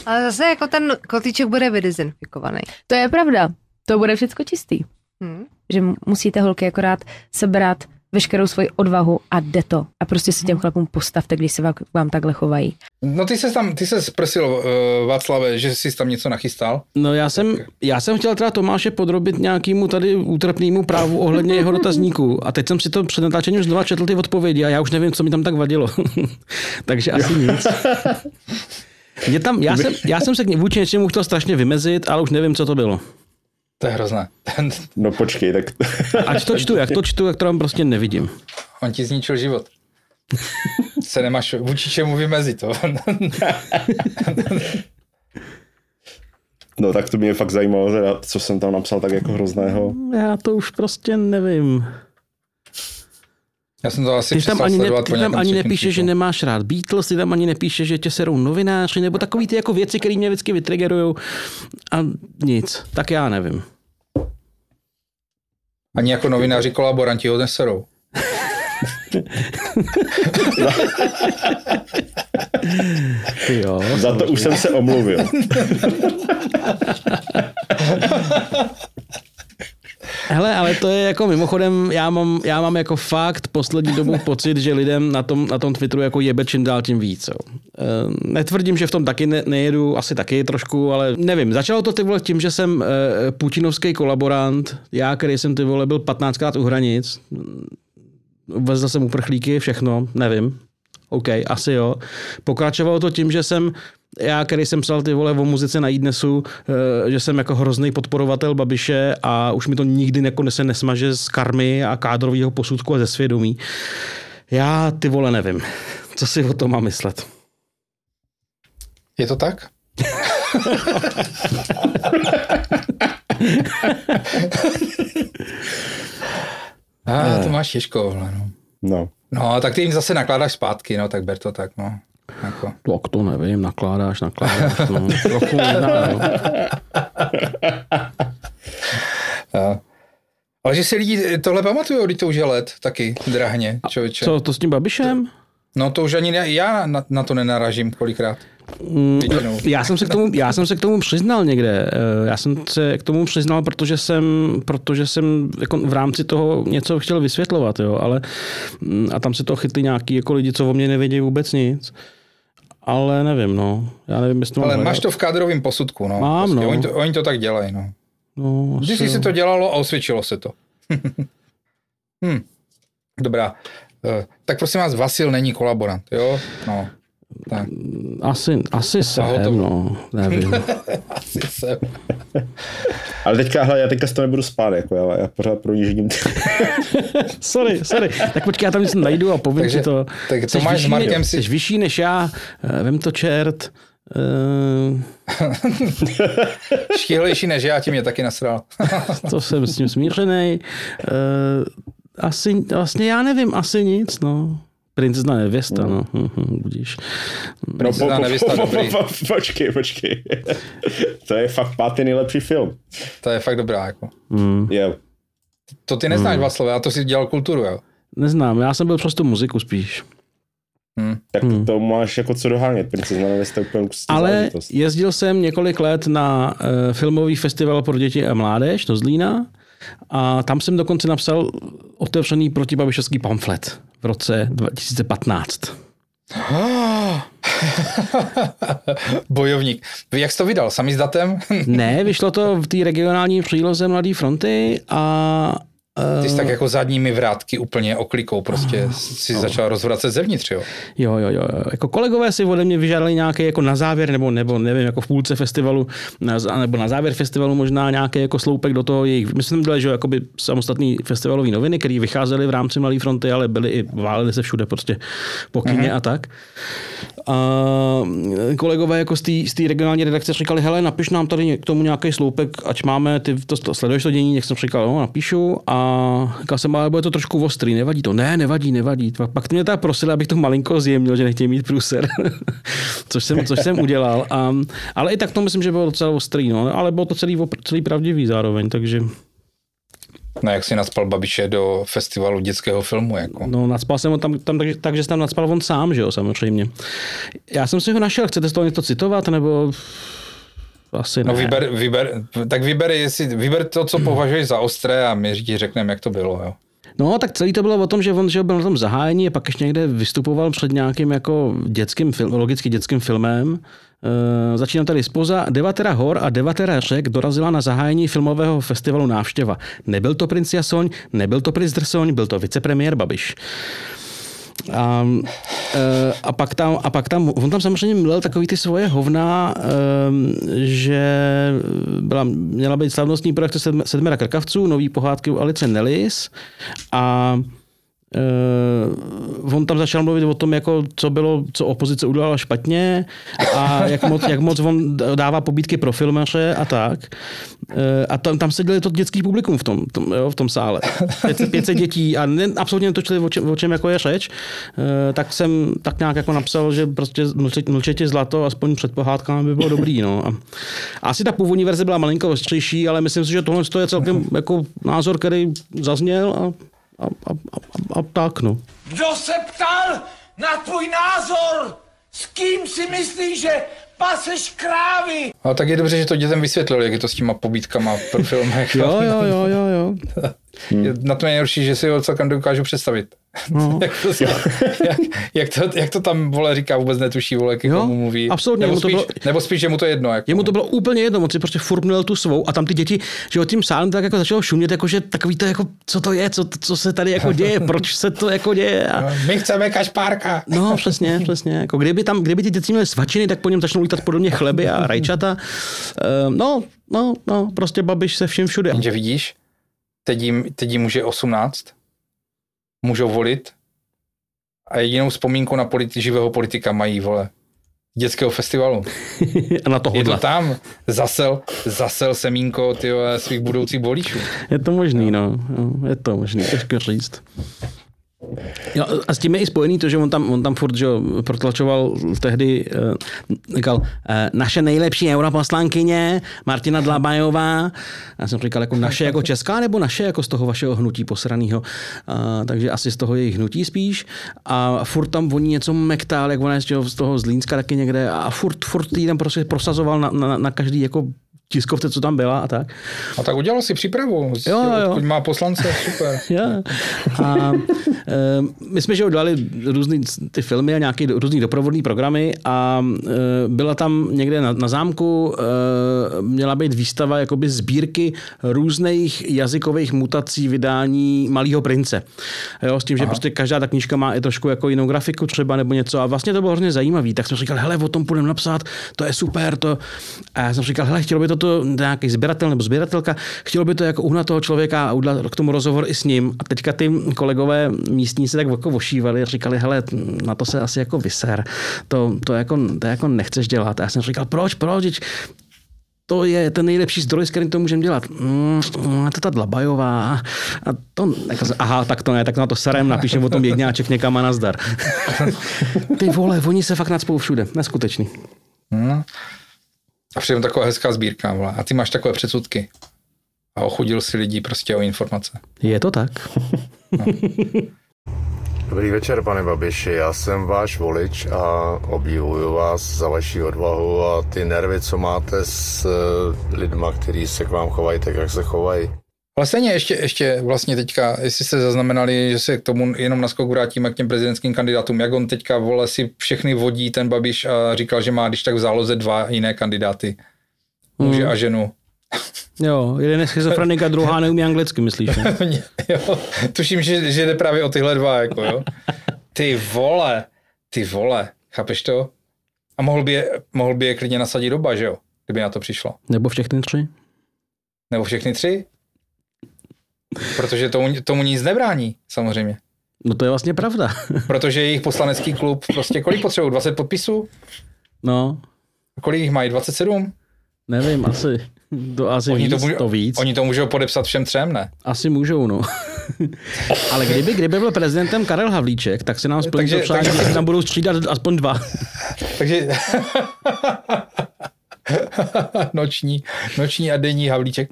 Ale zase jako ten kotlíček bude vydezinfikovaný. to je pravda. To bude všechno čistý. Hm. Že musíte holky akorát sebrat veškerou svoji odvahu a jde to. A prostě si těm chlapům postavte, když se vám, takhle chovají. No ty se tam, ty se zprosil uh, Václave, že jsi tam něco nachystal. No já jsem, já jsem chtěl teda Tomáše podrobit nějakému tady útrpnému právu ohledně jeho dotazníku. A teď jsem si to před natáčením znova četl ty odpovědi a já už nevím, co mi tam tak vadilo. Takže asi nic. Mě tam, já, jsem, já jsem se k ně- vůči něčemu chtěl strašně vymezit, ale už nevím, co to bylo. To je hrozné. no počkej, tak Ať to čtu, jak to čtu, jak to tam prostě nevidím. On ti zničil život. Se nemáš vůči čemu vymezit to. No tak to mě fakt zajímalo, co jsem tam napsal tak jako hrozného. Já to už prostě nevím. Já jsem to asi Ty tam ani, ne, ty tam ani nepíšeš, že nemáš rád Beatles, ty tam ani nepíšeš, že tě serou novináři, nebo takový ty jako věci, které mě vždycky vytriggerujou a nic. Tak já nevím. Ani jako novináři kolaboranti ho neserou. Jo, Za to už jsem se omluvil. Hele, ale to je jako mimochodem, já mám, já mám jako fakt poslední dobou pocit, že lidem na tom, na tom Twitteru jako jebe čím dál tím víc. Jo. Eh, Netvrdím, že v tom taky ne, nejedu, asi taky trošku, ale nevím. Začalo to ty vole tím, že jsem eh, putinovský kolaborant, já, který jsem ty vole byl 15krát u hranic, vezl jsem uprchlíky, všechno, nevím. OK, asi jo. Pokračovalo to tím, že jsem já, který jsem psal ty vole o muzice na Idnesu, eh, že jsem jako hrozný podporovatel Babiše a už mi to nikdy jako se nesmaže z karmy a kádrového posudku a ze svědomí. Já ty vole nevím, co si o tom mám myslet. Je to tak? A to máš těžko, no. No. No, tak ty jim zase nakládáš zpátky, no, tak ber to tak, no. Jako. Tak to nevím, nakládáš, nakládáš. No. Trochu možná, no. Jo. Ale že si lidi tohle pamatují, když to už je let, taky drahně, člověče. Co, to s tím Babišem? No to už ani ne, já na, na to nenaražím kolikrát. Mm, Většinou. Já jsem, se k tomu, já jsem se k tomu přiznal někde. Eh, Já jsem se k tomu přiznal, protože jsem, protože jsem jako v rámci toho něco chtěl vysvětlovat, jo, ale mm, a tam se to chytli nějaký jako lidi, co o mě nevědí vůbec nic. Ale nevím, no. Já nevím, jestli to Ale hledat. máš to v kádrovém posudku, no. Mám, no. Oni, to, oni to tak dělají, no. No, Vždycky asi si jo. to dělalo a osvědčilo se to. hm. Dobrá. Eh, Tak prosím vás, Vasil není kolaborant, jo? No. Tak. Asi, asi jsem, no, nevím. Asi jsem. Ale teďka, hele, já teďka z toho nebudu spát, jako já, já pořád projíždím. Sorry, sorry. Tak počkej, já tam něco najdu a povím Takže- ti to. tak to máš s vyšší, Markem si- Jsi vyšší než já, eh, vem to čert. eh, Štíhlejší než já, tím mě taky nasral. to jsem s tím smířený. Eh, asi, vlastně já nevím, asi nic, no. Princezna nevěsta, no. Hm, hm, budíš. No, Princezna nevěsta dobrý. po, počkej, počkej. to je fakt pátý nejlepší film. To je fakt dobrá. Jako. Hm. Jo. To ty neznáš, Václav, já to si dělal kulturu, jo. Neznám, já jsem byl přes tu muziku spíš. Hm. Tak Hmm. to máš jako co dohánět, princezna nevěsta je úplně Ale záležitost. jezdil jsem několik let na uh, filmový festival pro děti a mládež do Zlína a tam jsem dokonce napsal otevřený protibabišovský pamflet v roce 2015. Bojovník. Jak jsi to vydal? Sami s datem? Ne, vyšlo to v té regionální příloze Mladé fronty a Ty jsi tak jako zadními vrátky úplně oklikou prostě si začal rozvracet zevnitř, jo. Jo, jo, jo. Jako kolegové si ode mě vyžádali nějaký jako na závěr, nebo, nebo nevím, jako v půlce festivalu, nebo na závěr festivalu možná nějaký jako sloupek do toho jejich. My jsme byli, že jakoby samostatný festivalový noviny, které vycházely v rámci Mladé fronty, ale byly i, válely se všude prostě po kyně a tak. A kolegové jako z té- z té regionální redakce říkali, hele, napiš nám tady k tomu nějaký sloupek, ať máme, ty to, to sleduješ to dění, jak jsem říkal, no, napíšu a říkal jsem, ale bude to trošku ostrý, nevadí to, ne, nevadí, nevadí. Pak, mě teda prosili, abych to malinko zjemnil, že nechtějí mít průser, což, jsem, což jsem udělal. A, ale i tak to myslím, že bylo docela ostrý, no, ale bylo to celý, celý pravdivý zároveň, takže No jak si naspal Babiše do festivalu dětského filmu, jako. no, nadspal jsem ho tam, tam takže, takže jsem tam nadspal on sám, že jo, samozřejmě. Já jsem si ho našel, chcete z toho něco citovat, nebo asi ne. No vyber, vyber, tak vyber, jestli, vyber to, co považuješ za ostré a my ti řekneme, jak to bylo, jo. No, tak celý to bylo o tom, že on že byl na tom zahájení a pak ještě někde vystupoval před nějakým jako dětským film, logicky dětským filmem. E, začínám tady spoza. Devatera hor a Devatera řek dorazila na zahájení filmového festivalu Návštěva. Nebyl to princ Jasoň, nebyl to princ Drsoň, byl to vicepremiér Babiš. A, e, a, pak tam, a pak tam, on tam samozřejmě mlel takový ty svoje hovna, e, že byla, měla být slavnostní projekce sedm, Sedmera krkavců, nový pohádky u Alice Nellis a Uh, on tam začal mluvit o tom, jako, co bylo, co opozice udělala špatně a jak moc, jak moc on dává pobídky pro filmaře a tak. Uh, a tam, tam seděli to dětský publikum v tom, tom, jo, v tom sále. 500, 500 dětí a ne, absolutně netočili, o čem, o čem jako je řeč. Uh, tak jsem tak nějak jako napsal, že prostě mlčet, mlčetě zlato, aspoň před pohádkami by bylo dobrý. No. A asi ta původní verze byla malinko ostřejší, ale myslím si, že tohle je celkem jako názor, který zazněl a a, a, a, a tak, no. Kdo se ptal na tvůj názor? S kým si myslíš, že paseš krávy? No tak je dobře, že to dětem vysvětlil, jak je to s těma pobítkama pro filmech. Jo, jo, jo, jo, jo. Je Na to nejhorší, že si ho celkem dokážu představit. No. jak, to, jak, jak, to, jak to tam vole říká, vůbec netuší, vole, k komu mluví. absolutně, Nebo mu to spíš, bylo- nebo spíš, že mu to je jedno. Jako. Jemu to bylo úplně jedno, on si prostě furt měl tu svou a tam ty děti, že o tím sálem tak jako začalo šumět, jako že takový to jako, co to je, co, co se tady jako děje, proč se to jako děje. A, My chceme kašpárka. no, přesně, přesně. Jako kdyby tam, kdyby ty děti měly svačiny, tak po něm začnou lítat podobně chleby a rajčata. Ehm, no, no, no, prostě babiš se vším všude. Jenže vidíš, teď jim, teď jim už je 18, můžou volit a jedinou vzpomínku na politi- živého politika mají, vole, dětského festivalu. A na to Je to hodla. tam, zasel, zasel semínko ty svých budoucích voličů. Je to možný, no. no. Je to možný, těžko říct. Jo, a s tím je i spojený to, že on tam, on tam furt že, protlačoval tehdy, uh, říkal, uh, naše nejlepší europoslankyně Martina Dlabajová. Já jsem říkal, jako naše jako česká, nebo naše jako z toho vašeho hnutí posraného. Uh, takže asi z toho jejich hnutí spíš. A furt tam oni něco mektál, jak ona je z toho- z toho Zlínska taky někde a furt, furt jí tam prostě prosazoval na, na, na každý jako tiskovce, co tam byla a tak. A tak udělal si přípravu. Jo, jo. Odkud má poslance, super. Ja. A e, my jsme že udělali různý ty filmy a nějaké různý doprovodné programy a e, byla tam někde na, na zámku, e, měla být výstava jakoby sbírky různých jazykových mutací vydání Malého prince. Jo, s tím, že Aha. prostě každá ta knížka má i trošku jako jinou grafiku třeba nebo něco a vlastně to bylo hrozně zajímavý. Tak jsem říkal, hele, o tom půjdeme napsat, to je super. To... A já jsem říkal, hele, chtělo by to, to nějaký sběratel nebo sběratelka, chtělo by to jako uhnat toho člověka a udělat k tomu rozhovor i s ním. A teďka ty kolegové místní se tak jako vošívali a říkali, hele, na to se asi jako vyser. To, to, jako, to jako nechceš dělat. A já jsem říkal, proč, proč? To je ten nejlepší zdroj, s kterým to můžeme dělat. Mm, to ta Dlabajová. A to, jako, aha, tak to ne, tak na to serem napíšem o tom jedňáček někam a nazdar. Ty vole, oni se fakt nadspou všude. Neskutečný. Hmm. A přitom taková hezká sbírka. Vole. A ty máš takové předsudky. A ochudil si lidi prostě o informace. Je to tak. No. Dobrý večer, pane Babiši. Já jsem váš volič a obdivuju vás za vaši odvahu a ty nervy, co máte s eh, lidma, kteří se k vám chovají tak, jak se chovají. Ale stejně ještě, ještě vlastně teďka, jestli jste zaznamenali, že se k tomu jenom na skok vrátíme k těm prezidentským kandidátům, jak on teďka vole si všechny vodí ten Babiš a říkal, že má když tak v záloze dva jiné kandidáty. Muže hmm. a ženu. Jo, jeden je schizofrenik a druhá neumí anglicky, myslíš? Ne? jo, tuším, že, že jde právě o tyhle dva, jako jo. Ty vole, ty vole, chápeš to? A mohl by je, mohl by je klidně nasadit doba, že jo? Kdyby na to přišlo. Nebo všechny tři? Nebo všechny tři? Protože tomu, tomu nic nebrání, samozřejmě. No to je vlastně pravda. Protože jejich poslanecký klub, prostě kolik potřebují? 20 podpisů? No. Kolik jich mají? 27? Nevím, asi. To asi oni víc, to, můžou, to víc. Oni to můžou podepsat všem třem, ne? Asi můžou, no. Ale kdyby, kdyby byl prezidentem Karel Havlíček, tak se nám splní takže, to přání, takže... tam budou střídat aspoň dva. takže noční, noční a denní Havlíček.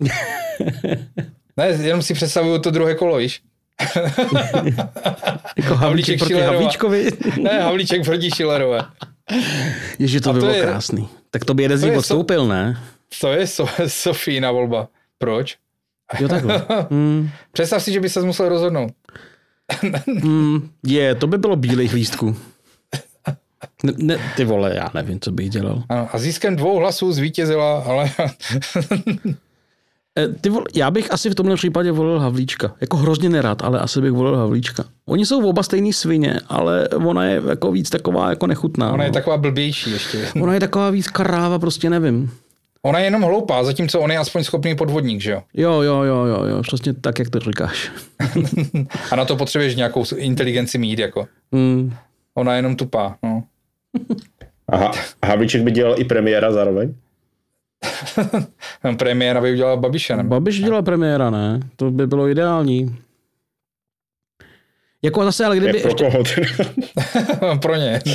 Ne, jenom si představuju to druhé kolo, víš? jako Havlíček proti Havlíčkovi? ne, Havlíček proti Šilerové. Ježi, to by bylo je, krásný. Tak to by jeden z nich odstoupil, so, ne? To je so, Sofína volba. Proč? Jo, takhle. Mm. Představ si, že by se musel rozhodnout. mm, je, to by bylo bílých lístků. Ne, ne, ty vole, já nevím, co bych dělal. Ano, a získem dvou hlasů zvítězila, ale... Eh, ty vole, já bych asi v tomhle případě volil Havlíčka. Jako hrozně nerad, ale asi bych volil Havlíčka. Oni jsou oba stejný svině, ale ona je jako víc taková jako nechutná. Ona no. je taková blbější ještě. Ona je taková víc karáva, prostě nevím. Ona je jenom hloupá, zatímco on je aspoň schopný podvodník, že jo? Jo, jo, jo, jo, jo, přesně tak, jak to říkáš. A na to potřebuješ nějakou inteligenci mít, jako. Mm. Ona je jenom tupá, no. Aha, Havlíček by dělal i premiéra zároveň? premiéra by udělal Babiše, ne? Babiš dělal premiéra, ne? To by bylo ideální. Jako zase, ale kdyby... Je pro koho pro ně.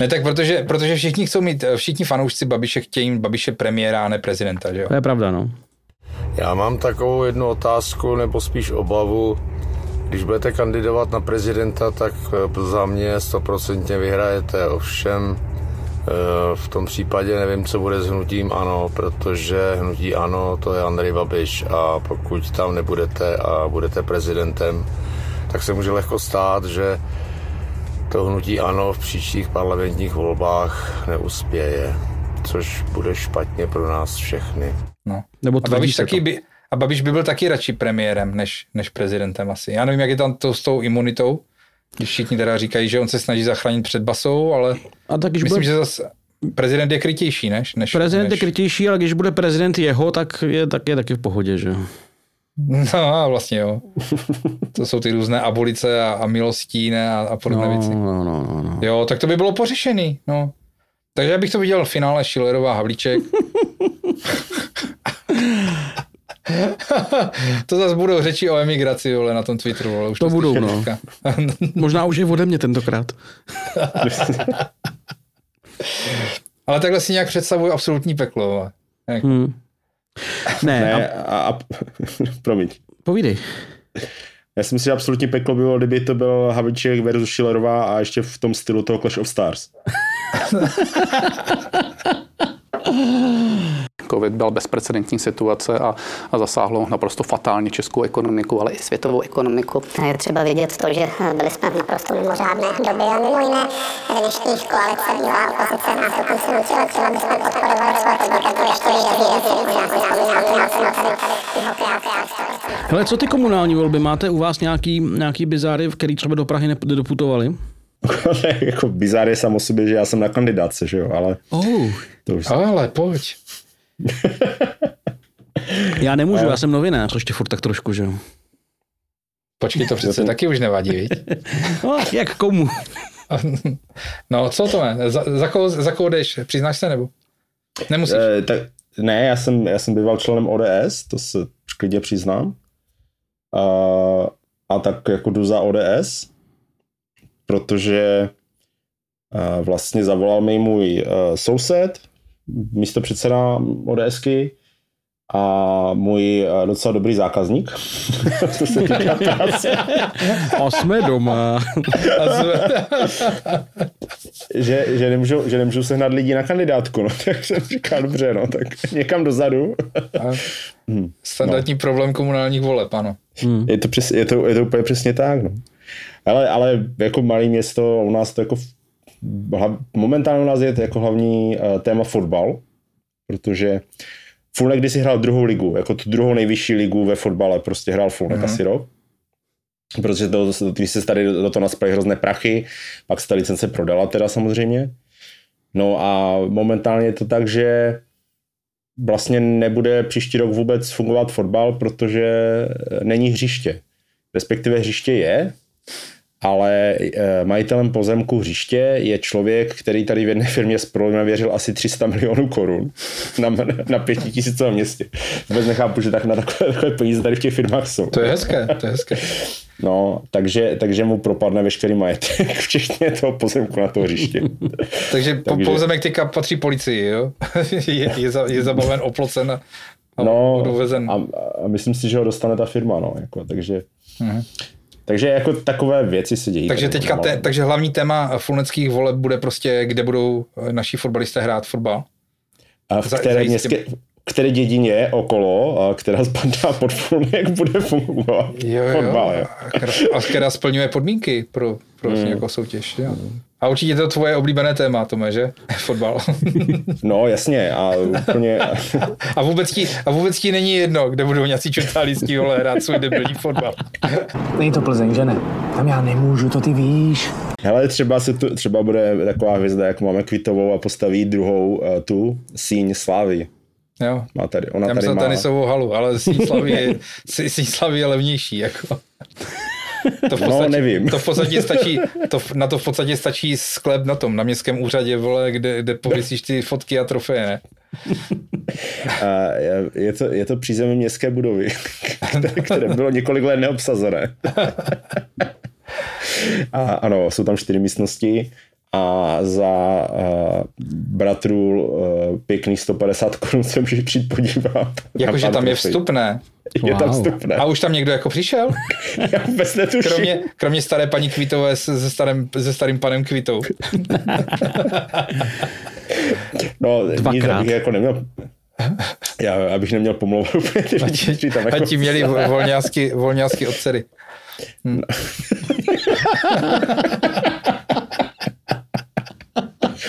ne, tak protože, protože všichni chcou mít, všichni fanoušci Babiše chtějí Babiše premiéra a ne prezidenta, že jo? To je pravda, no. Já mám takovou jednu otázku, nebo spíš obavu. Když budete kandidovat na prezidenta, tak za mě stoprocentně vyhrajete. Ovšem, Eh, v tom případě nevím, co bude s hnutím ANO, protože hnutí ANO to je Andrej Babiš a pokud tam nebudete a budete prezidentem, tak se může lehko stát, že to hnutí ANO v příštích parlamentních volbách neuspěje, což bude špatně pro nás všechny. No. Nebo a Babiš, taky by, a Babiš by byl taky radši premiérem než, než prezidentem asi. Já nevím, jak je tam to s tou imunitou, když všichni teda říkají, že on se snaží zachránit před basou, ale a tak, myslím, bude... že zase prezident je krytější, než, než Prezident než... je krytější, ale když bude prezident jeho, tak je, tak je taky v pohodě, že No, vlastně jo. To jsou ty různé abolice a, a milostíne a, a podobné no, věci. No, no, no, no. Jo, tak to by bylo pořešený, no. Takže já bych to viděl v finále Schillerová Havlíček. to zase budou řeči o emigraci vole, na tom Twitteru. Vole, už to, to budou, no. Možná už je ode mě tentokrát. Ale takhle si nějak představuju absolutní peklo. Hmm. Ne, ne a... a, a promiň. Povídej. Já si myslím, že absolutní peklo bylo, kdyby to byl Havlíček versus Schillerová a ještě v tom stylu toho Clash of Stars. Covid byl bezprecedentní situace a, a zasáhlo naprosto fatálně českou ekonomiku, ale i světovou ekonomiku. Je třeba vědět to, že byli jsme v naprosto mimořádné doby a mimo jiné dnešní koalice bývá opozice nás dokonce nutila tomu, aby jsme podporovali svoje podnikatele ještě Hele, co ty komunální volby? Máte u vás nějaký, nějaký bizáry, který třeba do Prahy nedoputovali? ne, jako bizár je sam o sobě, že já jsem na kandidáce, že jo, ale... Oh. To už... Ale pojď. Já nemůžu, já jsem novinář, ještě furt tak trošku, že jo. Počkej, to přece taky už nevadí, viď? no, jak komu? no, co to je? Za, za, koho, za koho jdeš? Přiznáš se nebo? Nemusíš. E, tak, ne, já jsem, já jsem býval členem ODS, to se klidně přiznám. A, a tak jako jdu za ODS, protože uh, vlastně zavolal mi můj uh, soused, místo předseda ODSky a můj uh, docela dobrý zákazník. to se týká práce. A jsme doma. že, že, nemůžu, že nemůžu sehnat lidi na kandidátku, no, tak jsem říkal, dobře, no, tak někam dozadu. hmm. Standardní no. problém komunálních voleb, ano. Hmm. Je, to přes, je, to, je to úplně přesně tak, no. Ale, ale jako malé město, u nás to jako momentálně u nás je to jako hlavní uh, téma fotbal, protože Fulnek když si hrál druhou ligu, jako tu druhou nejvyšší ligu ve fotbale, prostě hrál Fulnek mm-hmm. asi rok. Protože to, když se tady do toho naspaly hrozné prachy, pak se ta licence prodala teda samozřejmě. No a momentálně je to tak, že vlastně nebude příští rok vůbec fungovat fotbal, protože není hřiště. Respektive hřiště je, ale eh, majitelem pozemku hřiště je člověk, který tady v jedné firmě věřil asi 300 milionů korun na, na pětitisícovém městě. Vůbec nechápu, že tak na takové, takové peníze tady v těch firmách jsou. To je hezké, to je hezké. No, takže, takže mu propadne veškerý majetek, včetně toho pozemku na to hřiště. takže, takže pozemek teďka patří policii, jo? je, je, za, je zabaven, oplocen a, no, a, a, myslím si, že ho dostane ta firma, no, jako, takže... Uh-huh. Takže jako takové věci se dějí. Takže teďka, te, takže hlavní téma fulneckých voleb bude prostě, kde budou eh, naši fotbalisté hrát fotbal? A v které městské, které dědině okolo, a která spadá pod Fulnek, bude fungovat jo, jo, fotbal. Jo. A která splňuje podmínky pro, pro hmm. jako soutěž. Jo. A určitě to tvoje oblíbené téma, Tome, že? Fotbal. no, jasně. A, úplně... a, vůbec ti, a vůbec ti není jedno, kde budou nějací čutálíský vole hrát svůj debilní fotbal. Není to Plzeň, že ne? Tam já nemůžu, to ty víš. Hele, třeba, se tu, třeba bude taková hvězda, jako máme Kvitovou a postaví druhou uh, tu síň Slávy. Jo. Má tady, ona Já tady má... tenisovou halu, ale síň Slavy je, síň Slavy je levnější. Jako. To v no, podstatě, no, nevím. To v podstatě stačí, to, na to v podstatě stačí sklep na tom, na městském úřadě, vole, kde, kde pověsíš ty fotky a trofeje, ne? A je, to, je to přízemí městské budovy, které, které bylo několik let neobsazené. A ano, jsou tam čtyři místnosti a za uh, bratru uh, pěkných 150 korun se můžeš přijít podívat. Jakože tam je vstupné. Je wow. tam vstupné. A už tam někdo jako přišel? Já vůbec netuším. Kromě, kromě staré paní Kvitové se, starým, se starým panem Kvitou. no, nic, abych jako neměl já, abych neměl pomlouvat úplně ty lidi, tam jako... A ti měli volňásky, volňásky od dcery. Hm. No.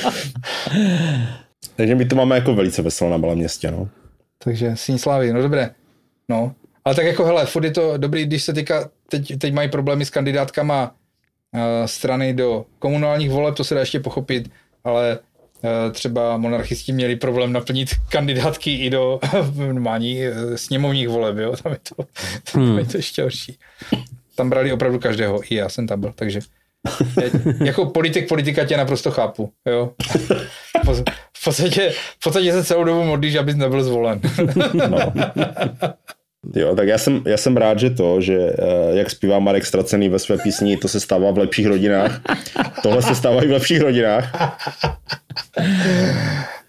Takže my to máme jako velice veselé na malém městě, no. Takže síň slávy, no dobré. No, ale tak jako hele, furt je to dobrý, když se teďka, teď, teď mají problémy s kandidátkama uh, strany do komunálních voleb, to se dá ještě pochopit, ale uh, třeba monarchisti měli problém naplnit kandidátky i do normální uh, sněmovních voleb, jo, tam je to, hmm. tam je to ještě horší. Tam brali opravdu každého, i já jsem tam byl, takže jako politik, politika tě naprosto chápu, jo. V podstatě, v podstatě se celou dobu modlíš, abys nebyl zvolen. no. Jo, tak já jsem, já jsem rád, že to, že uh, jak zpívá Marek Stracený ve své písni, to se stává v lepších rodinách. Tohle se stává i v lepších rodinách.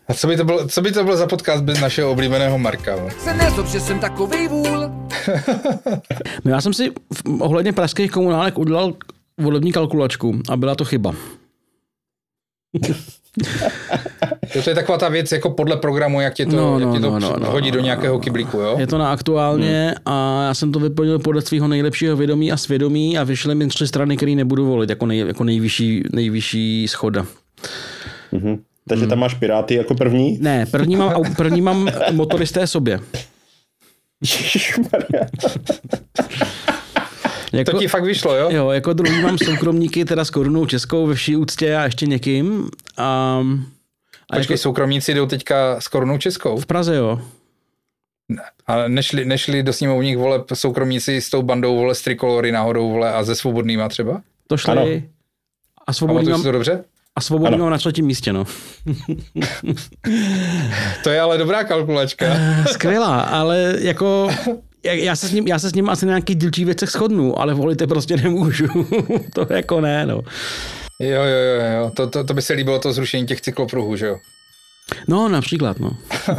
A co by to bylo, co by to bylo za podcast bez našeho oblíbeného Marka? Se nezob, že jsem takový vůl. no já jsem si v, ohledně pražských komunálek udělal volební kalkulačku a byla to chyba. To je taková ta věc jako podle programu, jak tě to, No, jak no, tě to no, no, no, hodí do no, nějakého kyblíku, jo? Je to na aktuálně a já jsem to vyplnil podle svého nejlepšího vědomí a svědomí a vyšly mi tři strany, které nebudu volit jako, nej, jako nejvyšší, nejvyšší schoda. Mhm. Takže tam máš Piráty jako první? Ne, první mám, první mám motoristé sobě. Jako, To ti fakt vyšlo, jo? Jo, jako druhý mám soukromníky teda s korunou českou ve vší úctě a ještě někým. A, a Počkej, jako soukromníci jdou teďka s korunou českou. v Praze, jo. A nešli, nešli do sněmovních vole soukromníci s tou bandou vole z trikolory náhodou vole a ze svobodnýma třeba? To šli. Ano. A svobodný mám, to dobře? a svobodný mám na třetím místě, no. To je ale dobrá kalkulačka. Skvělá, ale jako já- já se, s ním, já se s ním asi na nějakých dílčích věcech shodnu, ale volit je prostě nemůžu. to jako ne, no. Jo, jo, jo, jo. To, to, to by se líbilo to zrušení těch cyklopruhů, že jo? No, například, no.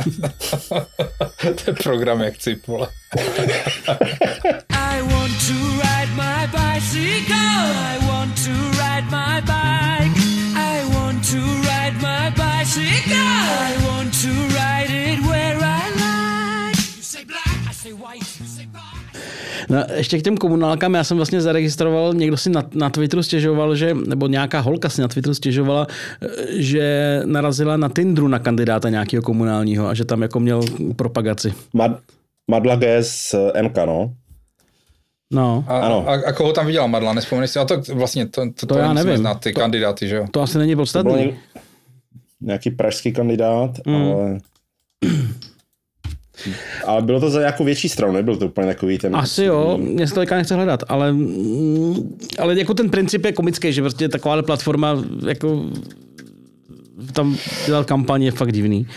to je program jak cip. I want to No, ještě k těm komunálkám, já jsem vlastně zaregistroval, někdo si na, na Twitteru stěžoval, že, nebo nějaká holka si na Twitteru stěžovala, eh, že narazila na Tindru na kandidáta nějakého komunálního a že tam jako měl propagaci. Mad, Madla G z NK, no. No, A, Ano. a, a, koho tam viděla Madla, nevzpomeneš si? A to vlastně, to, to, To já nemusíme nevím. Znát, ty To- kandidáty, že jo? to asi není To byl podstatný. nějaký pražský kandidát, Mm. ale... Ale bylo to za nějakou větší stranu, nebyl to úplně takový ten... Asi jo, mě se to nechce hledat, ale, mm, ale jako ten princip je komický, že prostě taková platforma jako tam dělat kampaň je fakt divný.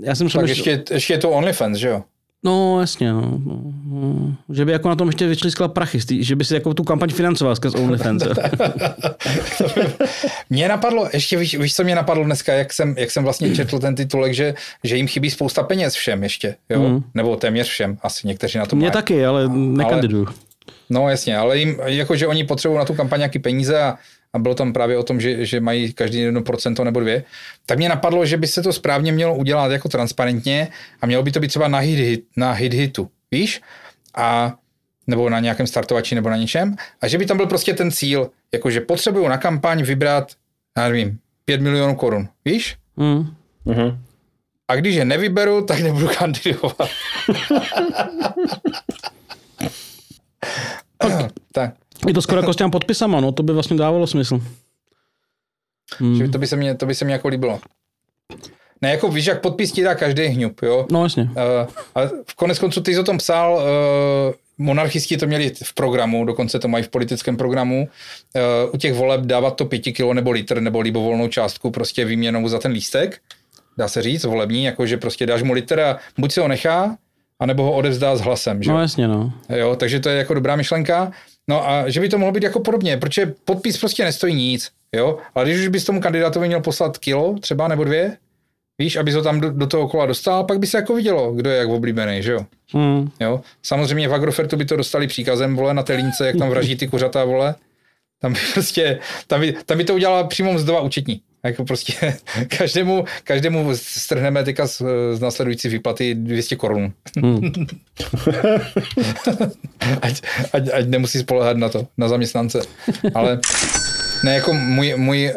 Já jsem Tak ještě, ještě je to OnlyFans, že jo? No, jasně, no. no, no. Že by jako na tom ještě vyčliskal prachy, že by si jako tu kampaň financoval skrz OnlyFans. Mě napadlo, ještě víš, víš, co mě napadlo dneska, jak jsem, jak jsem vlastně četl ten titulek, že, že jim chybí spousta peněz všem ještě, jo? Mm. Nebo téměř všem, asi někteří na to Mně mají. taky, ale nekandiduju. No jasně, ale jim, jako že oni potřebují na tu kampaň nějaký peníze a, a bylo tam právě o tom, že, že mají každý jedno procento nebo dvě, tak mě napadlo, že by se to správně mělo udělat jako transparentně a mělo by to být třeba na hit, hit, na hit hitu, víš? A nebo na nějakém startovači nebo na něčem a že by tam byl prostě ten cíl, jakože potřebuju na kampaň vybrat, já nevím, 5 milionů korun, víš? Mm. Mhm. A když je nevyberu, tak nebudu kandidovat. tak. Je to skoro jako s těma podpisama, no, to by vlastně dávalo smysl. Že to by se mě, to by se mě jako líbilo. Ne, jako víš, jak podpis ti dá každý hňup, jo? No jasně. Uh, a v konec konců ty jsi o tom psal, uh, monarchisti to měli v programu, dokonce to mají v politickém programu, uh, u těch voleb dávat to pěti kilo nebo litr nebo libovolnou částku prostě výměnou za ten lístek, dá se říct, volební, jakože prostě dáš mu litr a buď se ho nechá, anebo ho odevzdá s hlasem, že? No jasně, no. Jo, takže to je jako dobrá myšlenka. No a že by to mohlo být jako podobně, protože podpis prostě nestojí nic, jo, ale když už bys tomu kandidátovi měl poslat kilo třeba nebo dvě, víš, aby to tam do, do toho kola dostal, pak by se jako vidělo, kdo je jak oblíbený, že jo. Mm. jo. Samozřejmě v Agrofertu by to dostali příkazem, vole, na té lince, jak tam vraží ty kuřata, vole. Tam by prostě, tam by, tam by to udělala přímo mzdová účetní. Jako prostě každému, každému strhneme teďka z, z následující výplaty 200 korun. Mm. ať, ať, ať nemusí spolehat na to, na zaměstnance. Ale ne, jako můj, můj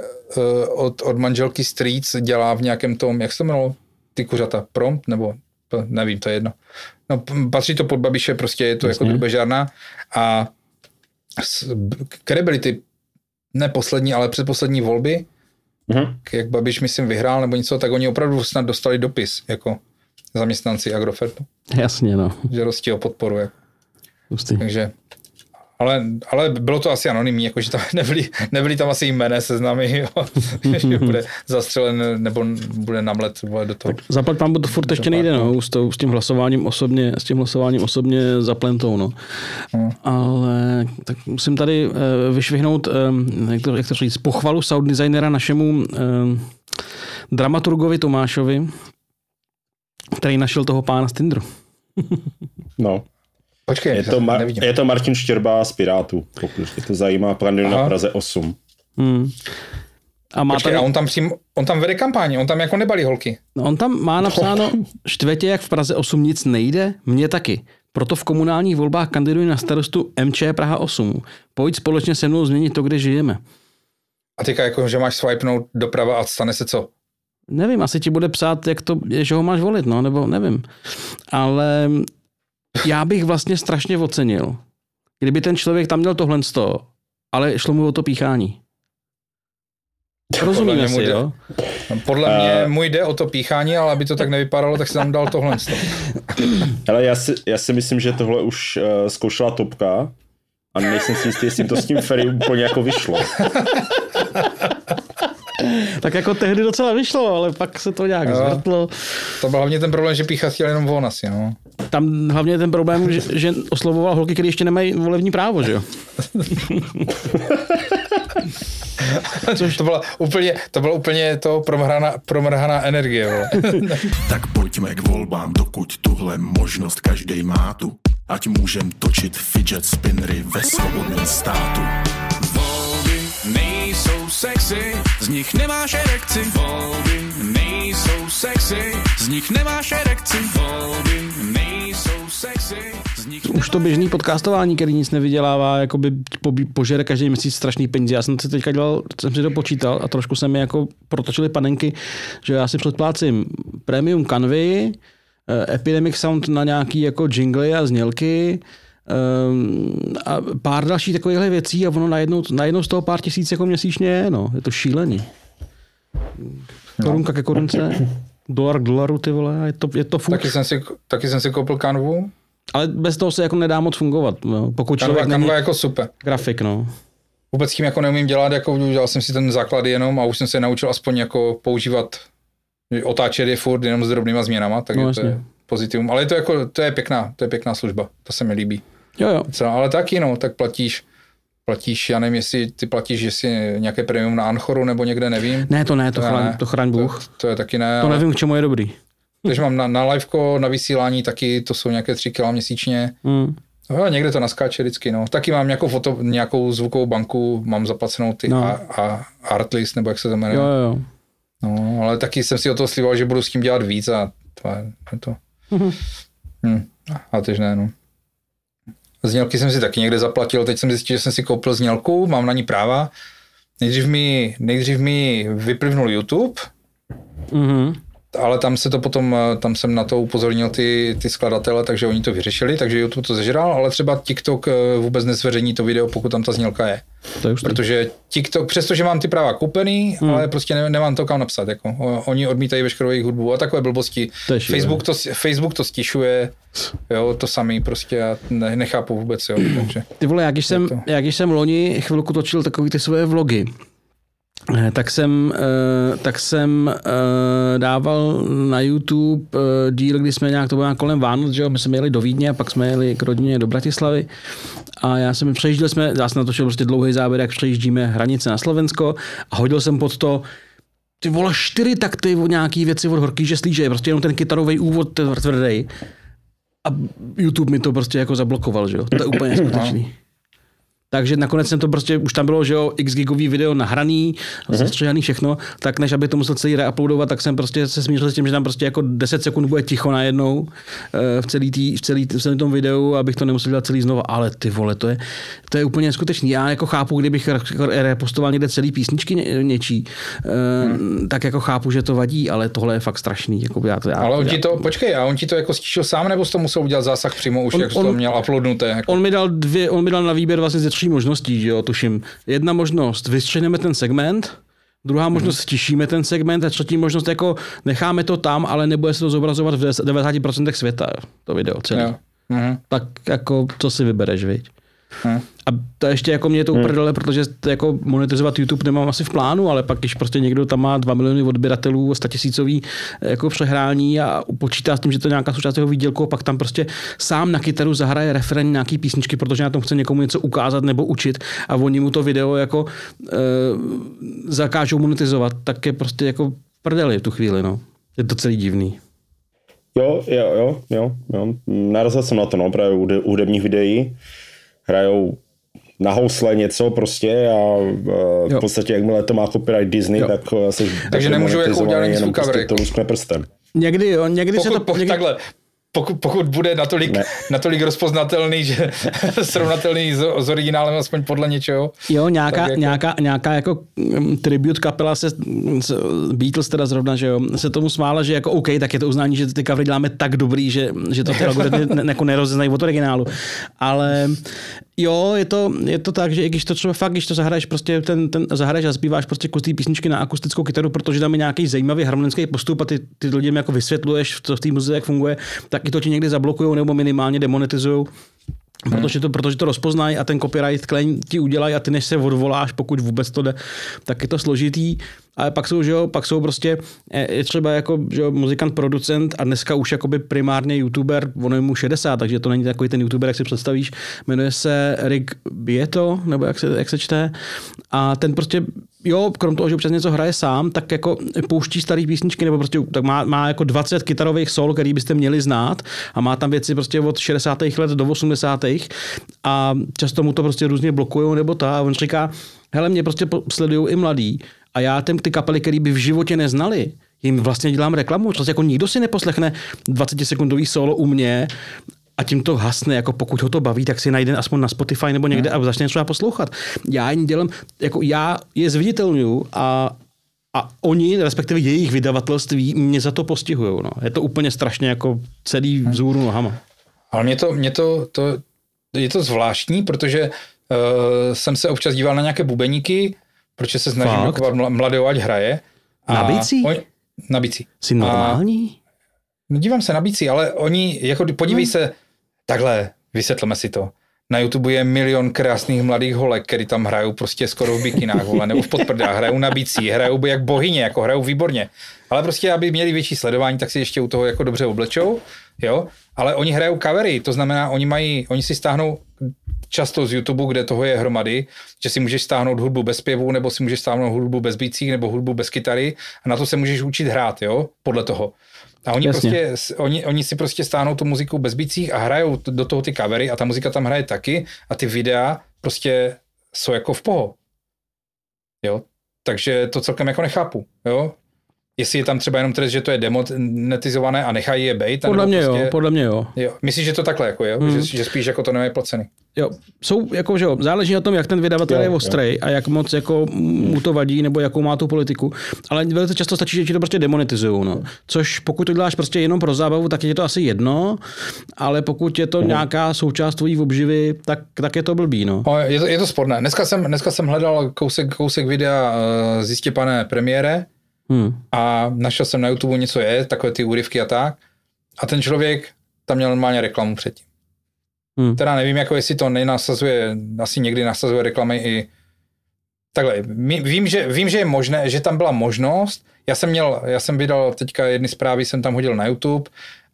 od, od manželky Streets dělá v nějakém tom, jak se to jmenovalo, ty kuřata, prompt, nebo nevím, to je jedno. No, patří to pod Babiše, prostě je to Jasně. jako drubežárna a které byly ty, ne poslední, ale předposlední volby, Mhm. jak Babiš, myslím, vyhrál nebo něco, tak oni opravdu snad dostali dopis, jako zaměstnanci Agrofertu, Jasně, no. že rostí o podporu. Jako. Hustý. Takže, ale, ale bylo to asi anonymní, jakože tam nebyly, nebyly tam asi jméné seznamy, jo, že bude zastřelen nebo bude namlet vole, do toho. Zaplať pán to furt ještě nejde, no, s, tou, s tím hlasováním osobně, s tím hlasováním osobně za plentou, no. Hmm. Ale tak musím tady uh, vyšvihnout, um, jak, to, jak to říct, pochvalu sound designera našemu um, dramaturgovi Tomášovi, který našel toho pána z Tinderu. No. Počkej, Je to, Mar- je to Martin Štěrba z Pirátů, pokud je to zajímá, kandiduje na. Praze 8. Hmm. A má Počkej, tam, a on tam, přím, on tam vede kampaň, on tam jako nebalí holky. no, on tam má napsáno, štvetě jak v Praze 8 nic nejde, mně taky. Proto v komunálních volbách kandiduji na starostu MC Praha 8. Pojď společně se mnou změnit to, kde žijeme. A teďka jako, že máš swipenout doprava a stane se co? Nevím, asi ti bude psát, jak to že ho máš volit, no, nebo nevím. Ale já bych vlastně strašně ocenil, kdyby ten člověk tam měl tohle sto, ale šlo mu o to píchání. Rozumíme Podle si, jde- jo? Podle mě Eh. mu jde o to píchání, ale aby to tak nevypadalo, tak si tam dal tohle. Ale já si, já si myslím, že tohle už uh, zkoušela Topka a nejsem si jistý, jestli to s tím Ferry úplně jako vyšlo. Tak jako tehdy docela vyšlo, ale pak se to nějak Jo. zvrtlo. To byl hlavně ten problém, že píchat chtěl jenom on asi, no. Tam hlavně je ten problém, že, že oslovoval holky, které ještě nemají volební právo, že jo? Což to byla úplně, to byla úplně to promrhaná, promrhaná energie, vole. Tak pojďme k volbám, dokud tuhle možnost každý má tu. Ať můžem točit fidget spinnery ve svobodném státu. Sexy, z nich nemáš erekci. Volby nejsou sexy, z nich nemáš erekci. Volby nejsou sexy, z nich Už to běžný podcastování, který nic nevydělává, jakoby pobí- požere každý měsíc strašný peníze. Já jsem si teďka dělal, jsem si to počítal a trošku se mi jako protočily panenky, že já si předplácím premium Canvy, eh, Epidemic Sound na nějaký jako jingly a znělky, um, a pár dalších takovýchhle věcí a ono najednou, najednou z toho pár tisíc jako měsíčně je, no. Je to šílený. Korunka ke korunce, dolar k dolaru, ty vole, je to, je to furt. Taky jsem si, taky jsem si koupil kanvu. Ale bez toho se jako nedá moc fungovat, no. pokud Kanva, člověk není kanva je jako super. grafik, no. Vůbec tím jako neumím dělat, jako udělal jsem si ten základ jenom a už jsem se naučil aspoň jako používat, otáčet je furt jenom s drobnýma změnama, takže No, no, to je pozitivum. Ale je to jako, to je pěkná, to je pěkná služba, to se mi líbí. Jo, jo. Co, ale taky no, tak platíš, platíš, já nevím, jestli ty platíš, jestli nějaké premium na Anchoru nebo někde, nevím. Ne, to ne, to, chraň, ne. to chraň Bůh. To, to je taky ne. To ale- nevím, k čemu je dobrý. Takže mám na, na liveko, na vysílání taky, to jsou nějaké 3 kg měsíčně. Mm. No, někde to naskáče vždycky, no. Taky mám nějakou, foto, nějakou zvukovou banku, mám zaplacenou ty No. a, a Artlist, nebo jak se to jmenuje. Jo, jo. No, ale taky jsem si o to sliboval, že budu s tím dělat víc a to je, to. Mhm. Hm. A teď ne, no. Znělky jsem si taky někde zaplatil, teď jsem zjistil, že jsem si koupil znělku, mám na ní práva. Nejdřív mi, nejdřív mi vyplivnul YouTube, Mhm. Ale tam se to potom, eh, tam jsem na to upozornil ty, ty skladatele, takže oni to vyřešili, takže YouTube to zežral, ale třeba TikTok eh, vůbec nezveřejní to video, pokud tam ta znělka je. To je už Protože TikTok, přestože mám ty práva koupený, Hmm. ale prostě ne, nemám to kam napsat. Jako. Oni odmítají veškerou jejich hudbu a takové blbosti. To. Facebook to, Facebook to stišuje, jo, to samý prostě já ne, nechápu vůbec, jo. Takže. Ty vole, jak když jsem, to. jak když jsem loni chvilku točil takový ty svoje vlogy, tak jsem, eh, tak jsem eh, dával na YouTube eh, díl, kdy jsme nějak, to bylo nějak kolem Vánoc, že jo, my jsme jeli do Vídně a pak jsme jeli k rodině do Bratislavy a já jsem přejížděl jsme, já jsem natočil prostě dlouhý záběr, jak přejíždíme hranice na Slovensko a hodil jsem pod to ty vole čtyři takty od nějaký věci od Horký, že slíže, prostě jenom ten kytarový úvod ten tvrdý. A YouTube mi to prostě jako zablokoval, že jo. To je úplně neskutečný. Takže nakonec jsem to prostě, už tam bylo, že jo, x gigový video nahraný, zastřihaný všechno, tak než aby to musel celý reuploadovat, tak jsem prostě se smířil s tím, že tam prostě jako 10 sekund bude ticho najednou eh, v celý, tý, v celý, v celém tom videu, abych to nemusel dělat celý znova. Ale ty vole, to je, to je úplně neskutečný. Já jako chápu, kdybych jako repostoval někde celý písničky ně, něčí, eh, tak jako chápu, že to vadí, ale tohle je fakt strašný. Jako já to, já, Ale on já, ti to, počkej, a on ti to jako stišil sám, nebo jsi to musel udělat zásah přímo už, On- jak on- to měl uploadnuté? Jako? On mi dal dvě, on mi dal na výběr vlastně ze tří možností, že jo, tuším. Jedna možnost, vystřihneme ten segment, druhá Mhm. možnost stišíme ten segment a třetí možnost jako necháme to tam, ale nebude se to zobrazovat v 90% světa, to video celý. Jo. Mhm. Tak jako, co si vybereš, viď? Hm. A to ještě jako mě to uprdele, protože to jako monetizovat YouTube nemám asi v plánu, ale pak když prostě někdo tam má 2 miliony odběratelů, 100 tisícový jako přehrání a počítá s tím, že to je nějaká součást jeho výdělku, a pak tam prostě sám na kytaru zahraje referent nějaký písničky, protože na tom chce někomu něco ukázat nebo učit a oni mu to video jako e, zakážou monetizovat, tak je prostě jako prdeli v tu chvíli, no. Je to celý divný. Jo, jo, jo, jo, jo. Narazil jsem na to, no, právě u hudebních videí hrajou na housle něco prostě a v podstatě jakmile to má copyright Disney, Jo. tak uh, jsi Takže nemůžu jako udělat nic jenom prostě to prstem. Někdy jo, někdy Pokud, se to... pokud, někdy, takhle, pokud, pokud bude natolik, natolik rozpoznatelný, že srovnatelný s, s originálem aspoň podle něčeho. Jo, nějaká, jako- nějaká, nějaká jako mm, tribute kapela se, s- Beatles teda zrovna, že jo, se tomu smála, že jako OK, tak je to uznání, že ty covery děláme tak dobrý, že, že to ty algoritmy ne, jako nerozeznají od originálu. Ale jo, je to, je to tak, že i když to třeba fakt, když to zahraješ prostě ten, ten zahraješ a zpíváš prostě kus té písničky na akustickou kytaru, protože tam je nějaký zajímavý harmonický postup a ty, ty lidem jako vysvětluješ, co v té muzice jak funguje, tak i to ti někdy zablokují nebo minimálně demonetizují. Protože to, protože to rozpoznají a ten copyright claim ti udělají a ty než se odvoláš, pokud vůbec to jde, tak je to složitý. Ale pak jsou, že jo, pak jsou prostě, eh, je třeba jako že jo, muzikant, producent a dneska už jakoby primárně youtuber, ono je mu 60, takže to není takový ten youtuber, jak si představíš, jmenuje se Rick Bieto, nebo jak se, jak se čte. A ten prostě, jo, krom toho, že občas něco hraje sám, tak jako pouští starý písničky, nebo prostě tak má, má jako 20 kytarových sol, který byste měli znát a má tam věci prostě od 60. let do 80. a často mu to prostě různě blokují nebo ta a on říká, hele, mě prostě sledují i mladí a já ten, ty kapely, který by v životě neznali, jim vlastně dělám reklamu, prostě jako nikdo si neposlechne 20 sekundový solo u mě a tím to hasne, jako pokud ho to baví, tak si najde aspoň na Spotify nebo někde a začne třeba poslouchat. Já jim dělám, jako já je zviditelňuju a a oni, respektive jejich vydavatelství, mě za to postihují. No. Je to úplně strašně jako celý vzůru nohama. Ale mě to, mě to, to je to zvláštní, protože uh, jsem se občas díval na nějaké bubeníky, protože se snažím dokovat mla- mladého, ať hraje. Na bicí? On, na bicí. Jsi normální? No, dívám se na bicí, ale oni, jako podívej se, takhle, vysvětleme si to. Na YouTube je milion krásných mladých holek, který tam hrajou prostě skoro v bikinách, vole, nebo v podprdách, hrajou na bicí, hrajou jak bohyně, jako hrajou výborně. Ale prostě, aby měli větší sledování, tak si ještě u toho jako dobře oblečou, jo. Ale oni hrajou covery, to znamená, oni mají, oni si stáhnou často z YouTube, kde toho je hromady, že si můžeš stáhnout hudbu bez zpěvu, nebo si můžeš stáhnout hudbu bez bicích, nebo hudbu bez kytary a na to se můžeš učit hrát, jo, podle toho. A oni, Jasně. prostě, oni, oni si prostě stáhnou tu muziku bez bicích a hrajou do toho ty covery a ta muzika tam hraje taky a ty videa prostě jsou jako v poho. Jo, takže to celkem jako nechápu, jo. Jestli je tam třeba jenom trest, že to je demonetizované a nechají je bejt. Podle mě prostě, jo, podle mě jo. jo. Myslíš, že to takhle jako je, Hmm. že, že, spíš jako to nemají placený. Jo, jsou, jako, že jo, záleží na tom, jak ten vydavatel Jo, je jo. ostrej a jak moc jako mu to vadí, nebo jakou má tu politiku. Ale velice často stačí, že ti to prostě demonetizují. No. Což pokud to děláš prostě jenom pro zábavu, tak je to asi jedno, ale pokud je to nějaká součást tvojí obživy, tak, tak je to blbý. No. O, je, to, je to sporné. Dneska jsem, dneska jsem hledal kousek, kousek videa uh, zjistě pane premiére Hmm. a našel jsem na YouTube něco je, takové ty úryvky a tak. A ten člověk tam měl normálně reklamu předtím. Hmm. Teda nevím, jako jestli to nenasazuje, asi někdy nasazuje reklamy i takhle. Vím že, vím, že je možné, že tam byla možnost. Já jsem měl, já jsem vydal teďka jedny zprávy, jsem tam hodil na YouTube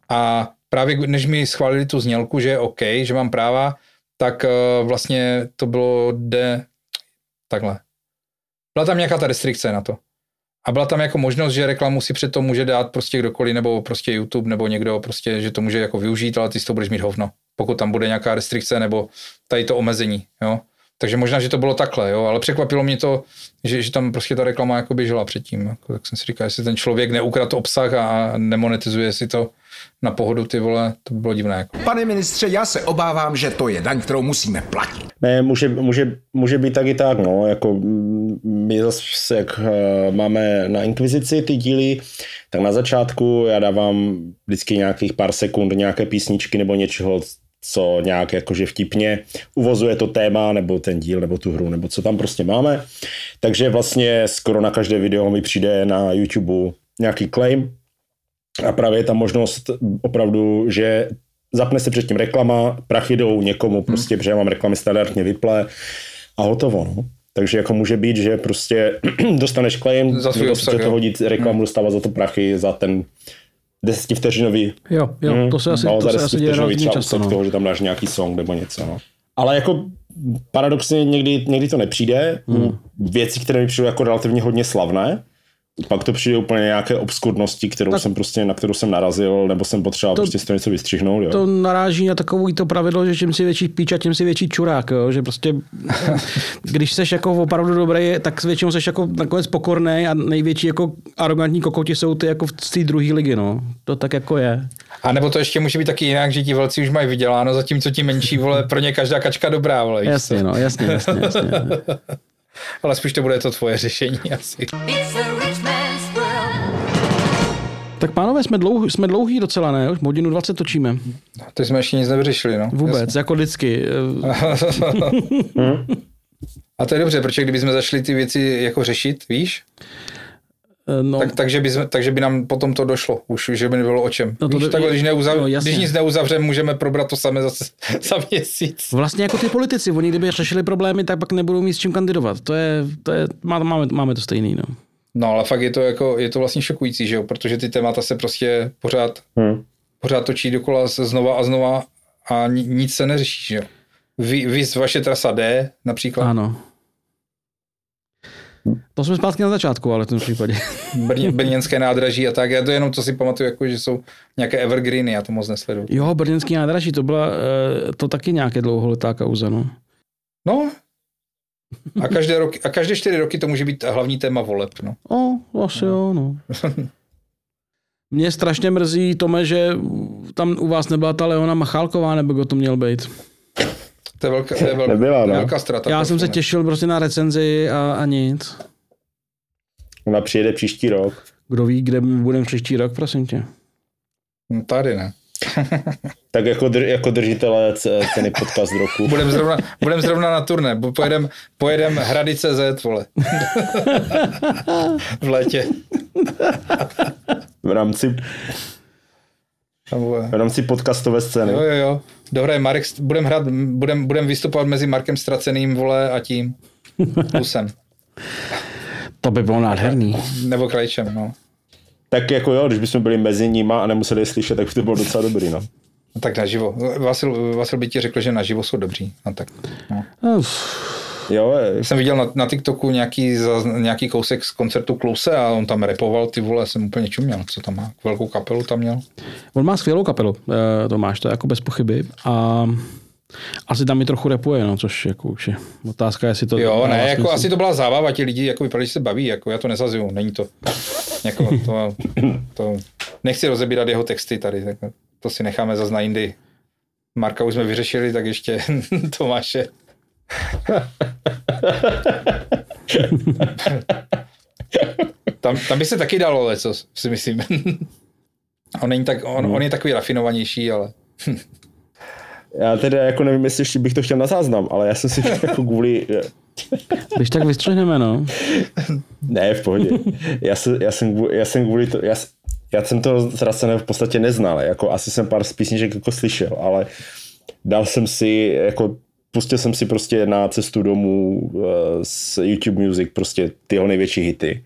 a právě než mi schválili tu znělku, že je OK, že mám práva, tak uh, vlastně to bylo de... Takhle. Byla tam nějaká ta restrikce na to. A byla tam jako možnost, že reklamu si před to může dát prostě kdokoliv, nebo prostě YouTube, nebo někdo prostě, že to může jako využít, ale ty si to budeš mít hovno. Pokud tam bude nějaká restrikce, nebo tady to omezení, jo. Takže možná, že to bylo takhle, jo, ale překvapilo mě to, že, že tam prostě ta reklama jako běžela předtím. Jako, tak jsem si říkal, jestli ten člověk neukrad obsah a nemonetizuje si to na pohodu, ty vole, to by bylo divné. Jako. Pane ministře, já se obávám, že to je daň, kterou musíme platit. Ne, může, může, může být tak i tak, no, jako mm, my zase, jak eh, máme na Inkvizici ty díly, tak na začátku já dávám vždycky nějakých pár sekund nějaké písničky nebo něčeho, co nějak jakože vtipně uvozuje to téma, nebo ten díl, nebo tu hru, nebo co tam prostě máme. Takže vlastně skoro na každé video mi přijde na YouTube nějaký claim a právě je tam možnost opravdu, že zapne se předtím reklama, prachy jdou někomu prostě, protože já mám reklamy standardně vyple a hotovo, no. Takže jako může být, že prostě dostaneš claim, Za svůj obsah, to hodit reklamu, dostává za to prachy, za ten desetivteřinový Jo, jo, to se asi, no, to za se asi děje často. No. toho, že tam dáš nějaký song nebo něco, no. Ale jako paradoxně někdy, někdy to nepřijde. Hmm. Věci, které mi přijdou jako relativně hodně slavné, pak to přijde úplně nějaké obskurnosti, kterou Tak- jsem prostě, na kterou jsem narazil, nebo jsem potřeboval To- prostě z toho něco vystřihnout, jo. To naráží na takový to pravidlo, že čím si větší píč a tím si větší čurák, jo? že prostě když seš jako opravdu dobrý, tak s většinou seš jako nakonec pokorný a největší jako arrogantní kokoti jsou ty jako z té druhé ligy, no. To tak jako je. A nebo to ještě může být taky jinak, že ti velcí už mají vyděláno, zatímco ti menší, vole, pro ně každá kačka dobrá, vole. Jasně, no, jasně, jasně, jasně. Ale spíš to bude to tvoje řešení asi. It's a rich world. Tak pánové, jsme, dlouhý, jsme dlouhý docela, ne? Už hodinu 20 točíme. To jsme ještě nic nevyřešili, no. Vůbec, Jasně. jako vždycky. A to je dobře, protože kdybychom začali ty věci jako řešit, víš, No, tak, takže, by, jsme- takže by nám potom to došlo, už že by nebylo o čem. No No to víš, by- takhle, když, neuzav, no, no, jasně. když nic neuzavřeme, můžeme probrat to samé zase za měsíc. Vlastně jako ty politici, oni kdyby řešili problémy, tak pak nebudou mít s čím kandidovat. To je, to je má- máme, máme to stejný, no. No ale fakt je to, jako, je to vlastně šokující, že jo? protože ty témata se prostě pořád, Hmm. pořád točí dokola se znova a znova a ni, nic se neřeší. Že jo? Vy, vy vaše trasa D například, Ano. To jsme zpátky na začátku, ale v tom případě. Brně, brněnské nádraží a tak. Já to jenom to si pamatuju, jako, že jsou nějaké evergreeny, já to moc nesleduju. Jo, brněnský nádraží, to byla eh, to taky nějaké dlouholetá kauza, no. No. A každé, rok, a každé čtyři roky to může být hlavní téma voleb. No. O, asi jo, no. Mě strašně mrzí, Tome, že tam u vás nebyla ta Leona Machálková, nebo kdo to měl být. To je velká, to je velká, Nebyla, no. velká strata. Já jsem se Flame. těšil prostě na recenzi a, a nic. Ona přijede příští rok. Kdo ví, kde budeme příští rok, prosím tě. No, tady ne. Tak jako, dr, jako držitelé c- ceny podcast roku. Budem zrovna, budem zrovna na turné. Pojedem, pojedem Hrady CZ, vole. v létě. V rámci, v rámci podcastové scény. Jo, jo, jo. Dohraje Marek, budem hrát, budem, budem vystupovat mezi Markem Straceným, vole, a tím. Plusem. To by bylo nádherný. Nebo Krajčem, no. Tak jako jo, když bychom byli mezi nima a nemuseli je slyšet, tak by to bylo docela dobrý, no. No tak naživo. Vasil, Vasil by ti řekl, že naživo jsou dobří. No tak. No. Jo, je. Jsem viděl na, na TikToku nějaký, za, nějaký kousek z koncertu Kluse a on tam repoval, ty vole, jsem úplně čuměl, co tam má. Velkou kapelu tam měl. On má skvělou kapelu, eh, Tomáš, to je jako bez pochyby. A asi tam i trochu repuje, no, což jako už je otázka, jestli to... Jo, ne, jako smysl. asi to byla zábava, ti lidi jako vypadali, že se baví, jako já to nezazuju, není to, jako to, to, nechci rozebírat jeho texty tady, tak to si necháme zase na jindy. Marka už jsme vyřešili, tak ještě Tomáše. tam, tam by se taky dalo leco, si myslím. on, není tak, on, on je takový rafinovanější, ale Já teda jako nevím, jestli ještě bych to chtěl na záznam, ale já jsem si jako kvůli... Když tak vystřihneme, no. Ne, v pohodě. Já, se, já, jsem, kvůli, já jsem kvůli to, já, já jsem to ztracené v podstatě neznal, jako asi jsem pár z písniček jako slyšel, ale dal jsem si, jako pustil jsem si prostě na cestu domů uh, z YouTube Music prostě ty jeho největší hity.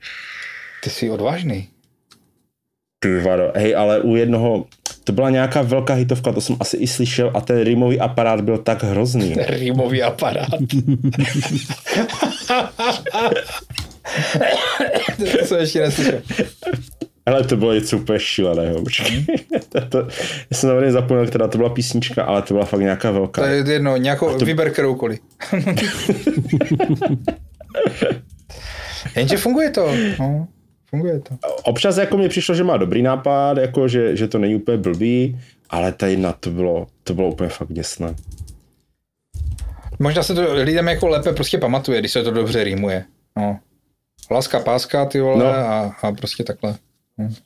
ty jsi odvážný. Ty vado. Hej, ale u jednoho, to byla nějaká velká hitovka, to jsem asi i slyšel a ten rimový aparát byl tak hrozný. Rýmový aparát. to jsem ještě neslyšel. Ale to bylo něco úplně šíleného. počkej. to, to, já jsem samozřejmě zapomněl, která to byla písnička, ale to byla fakt nějaká velká. To je jedno, nějakou, to... vyber kteroukoliv. Jenže funguje to. No, funguje to. Občas jako mi přišlo, že má dobrý nápad, jako že, že to není úplně blbý, ale ta jedna to bylo, to bylo úplně fakt děsné. Možná se to lidem jako lépe prostě pamatuje, když se to dobře rýmuje. No. Láska, páska, ty vole, No. no. a, a prostě takhle.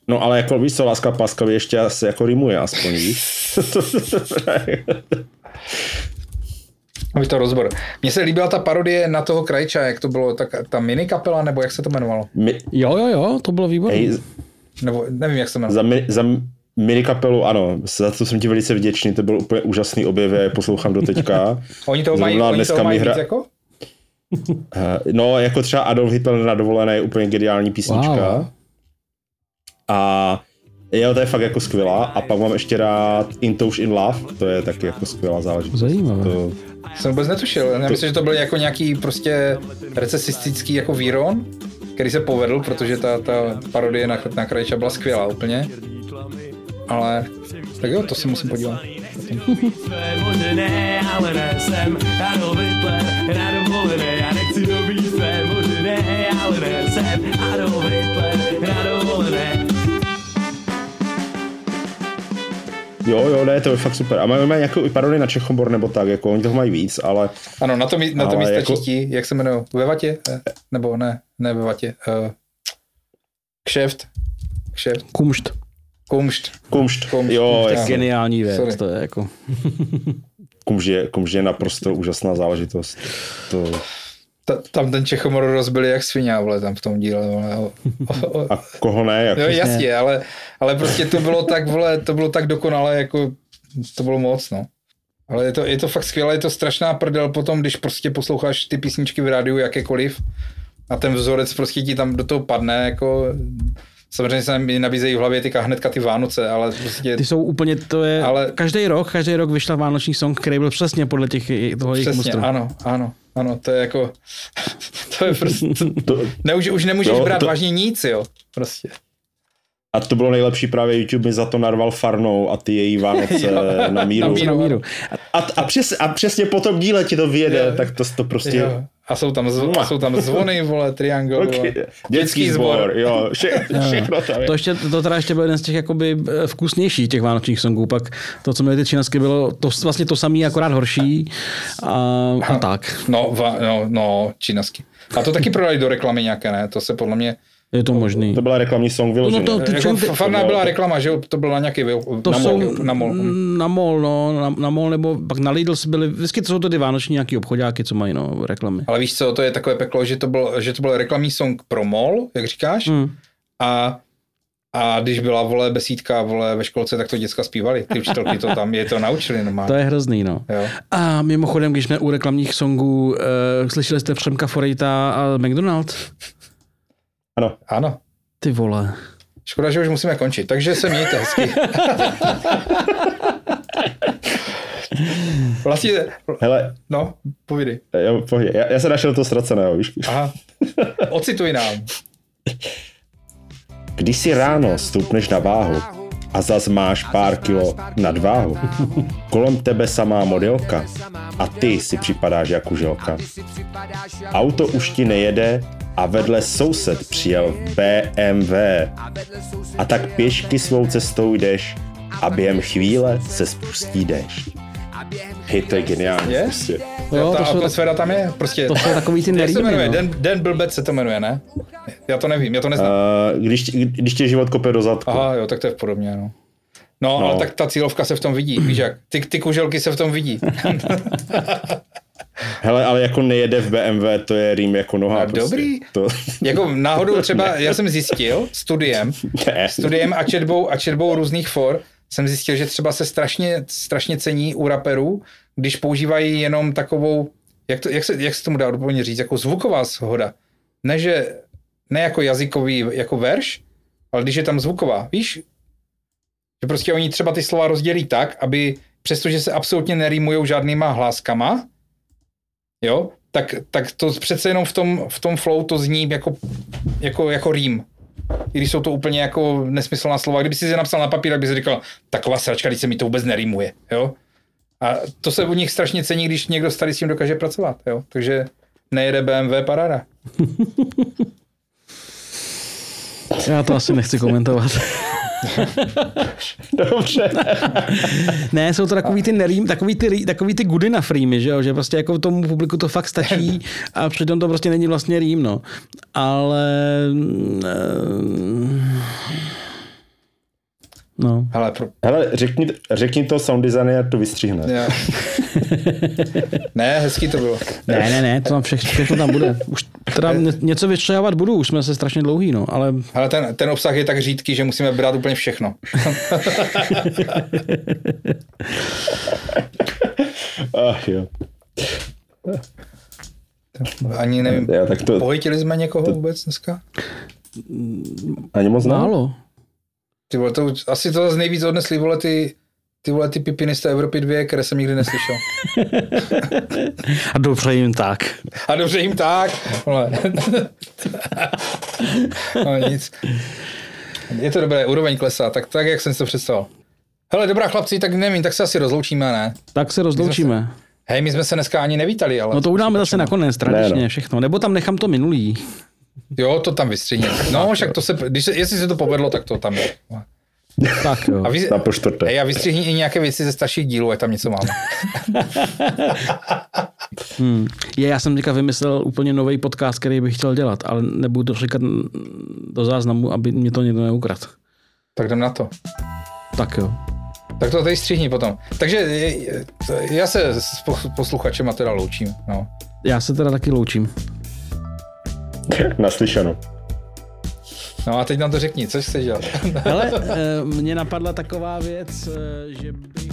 No ale jako víš co, láska páska ještě asi jako rimuje aspoň, víš? Aby to rozbor. Mně se líbila ta parodie na toho Krajča, jak to bylo, tak, ta mini kapela, nebo jak se to jmenovalo? Mi, Jo, jo, jo, to bylo výborné. hej, Nebo nevím, jak se to jmenovalo. za, mi, za mini kapelu, ano, za to jsem ti velice vděčný, to byl úplně úžasný objev, já je poslouchám do teďka. Oni toho mají, oni toho mají hra- víc jako? Eh, No, jako třeba Adolf Hitler na dovolené je úplně geniální písnička. Wow. A jo, to je fakt jako skvělá. A pak mám ještě rád Intouš in Love, to je taky jako skvělá záležitost. Zajímavé. To, Jsem vůbec netušil. Já myslím, že to byl jako nějaký prostě recesistický jako výron, který se povedl, protože ta, ta parodie na, na Krajča byla skvělá úplně. Ale tak jo, to si musím podívat. Ale Jo, jo, ne, to je fakt super. A mají, mají nějakou i parodii na Čechobor nebo tak, jako oni toho mají víc, ale... Ano, na to, mi, na to mi stačí jako- ti, jak se jmenují, ve vatě? Eh, Nebo ne, ne ve vatě. Uh, kšeft. Kšeft. Kumšt. Kumšt. Kumšt. Kumšt. Jo, To je jasně. geniální věc, Sorry. to je jako... Kumšt je, kumšt je naprosto úžasná záležitost. To... Ta, tam ten Čechomor rozbili jak svině, vole, tam v tom díle. Vole. O, o, o, A koho ne? Jako... jo, jasně, ale, ale prostě to bylo tak, vole, to bylo tak dokonale, jako to bylo moc, no. Ale je to, je to fakt skvělé, je to strašná prdel potom, když prostě posloucháš ty písničky v rádiu jakékoliv a ten vzorec prostě ti tam do toho padne, jako samozřejmě se mi nabízejí v hlavě teďka hnedka ty Vánoce, ale prostě Ty jsou úplně, to je, Ale- každý rok, každý rok vyšel vánoční song, který byl přesně podle těch, toho jejich přesně, mustru. ano, ano, ano, to je jako, to je prostě, To, ne, už, už nemůžeš Jo, brát to- vážně nic, jo, prostě. A to bylo nejlepší právě YouTube mi za to narval Farnou a ty její Vánoce Jo, na míru. na míru. Na míru. A, a, přes, a přesně po tom díle ti to vyjede, Jo. tak to, to prostě... Jo. A jsou tam, zv, a jsou tam zvony, vole, triangle, Okay. vole. Dětský sbor, jo, vše, všechno tam je. To, ještě, to teda ještě byl jeden z těch jakoby eh, vkusnějších těch vánočních songů, pak to, co měli ty činasky, bylo to, vlastně to samé, akorát horší a, a tak. No, va, no, no, činasky. A to taky prodali do reklamy nějaké, ne? To se podle mě... Je to možný. To byla reklamní song vyloženě. No to- ty- Jako ty- farná byla reklama, že jo? To bylo na nějaký... To na jsou mol, na mol. na mol, no, na, na mol, nebo pak na Lidl byly, vždycky to jsou to ty vánoční nějaký obchodáky, co mají, no, reklamy. Ale víš co, to je takové peklo, že to byl, že to byl reklamní song pro mol, jak říkáš, Hmm. a a když byla vole besídka vole ve školce, tak to děcka zpívali. Ty učitelky to tam je to naučili normálně. To je hrozný, no. Jo. A mimochodem, když jsme u reklamních songů, uh, slyšeli jste Přemka Forejta a McDonald? Ano. Ano. Ty vole. Škoda, že už musíme končit, takže se mějte hezky. vlastně, Hele, no, povídej. jo, pohodě. já, já jsem našel to ztraceného, víš. Aha. Ocituj nám. Když si ráno stoupneš na váhu a zas máš pár kilo nadváhu, kolem tebe samá modelka a ty si připadáš jako želka. Auto už ti nejede a vedle soused přijel BMW a tak pěšky svou cestou jdeš a během chvíle se spustí déšť. Hej, to je geniální. Prostě. Jo, ta to atmosféra tam je, prostě. to jsou takový ty Jak se nerýmy, jmenuje? no. Den, Den Blbec se to jmenuje, ne? Já to nevím, já to neznám. Uh, když, když tě život kope do zadku. Aha, jo, tak to je podobně, no. No, No. ale tak ta cílovka se v tom vidí, víš jak? Ty, ty kuželky se v tom vidí. Hele, ale jako nejede v BMW, to je rým jako noha. A prostě. dobrý. To... jako náhodou třeba, já jsem zjistil studiem, Ne. studiem a četbou, a četbou různých for, jsem zjistil, že třeba se strašně, strašně cení u raperů, když používají jenom takovou, jak, to, jak, se, jak se tomu dá úplně říct, jako zvuková shoda. Ne, že, ne jako jazykový, jako verš, ale když je tam zvuková, víš? Že prostě oni třeba ty slova rozdělí tak, aby přestože se absolutně nerýmujou žádnýma hláskama, jo, tak, tak to přece jenom v tom, v tom flow to zní jako, jako, jako rým. I když jsou to úplně jako nesmyslná slova. Kdyby si je napsal na papír, tak by si říkal, taková sračka, když se mi to vůbec nerýmuje. Jo? A to se u nich strašně cení, když někdo starý s tím dokáže pracovat. Jo? Takže nejede BMW paráda. Já to asi nechci komentovat. Dobře. ne, jsou to takový ty nerým, takový ty, takový ty good enough rýmy, že jo? že prostě jako tomu publiku to fakt stačí a přitom to prostě není vlastně rým, no. Ale... mm, No. Ale pro... Hele, řekni, řekni to sound designer, to vystřihne. Já. ne, hezký to bylo. Ne, ne, ne, to tam všechno, všechno tam bude. Už teda ně- něco vystřihovat budu, už jsme se strašně dlouhý, no, ale Ale ten, ten obsah je tak řídký, že musíme brát úplně všechno. Ach jo. Ani nevím, Já, tak to, pohojtili jsme někoho vůbec dneska? ani moc ne. Ty vole, to, asi to zase nejvíc odnesli, vole, ty, ty vole, ty pipiny z té Evropy 2, které jsem nikdy neslyšel. A dobře jim tak. A dobře jim tak. Vole. No nic. Je to dobré, úroveň klesá, tak, tak jak jsem si to představil. Hele, dobrá chlapci, tak nevím, tak se asi rozloučíme, ne? Tak se rozloučíme. Hej, my jsme se dneska ani nevítali, ale... No to udáme zase nakonec, tradičně Ne, no. všechno. Nebo tam nechám to minulý. Jo, to tam vystřihněme. No, však to se, když se, jestli se to povedlo, tak to tam je. Tak jo. A vy, Na po čtvrté. hej, a vystřihni i nějaké věci ze starších dílů, ať tam něco máme. Hmm. Je, já jsem teďka vymyslel úplně nový podcast, který bych chtěl dělat, ale nebudu to říkat do záznamu, aby mě to někdo neukradl. Tak jdem na to. Tak jo. Tak to tady střihni potom. Takže je- je- to- já se s pos- posluchačema teda loučím. No. Já se teda taky loučím. Naslyšeno. No a teď nám to řekni, co chceš dělat? Ale mě napadla taková věc, eh, že bych...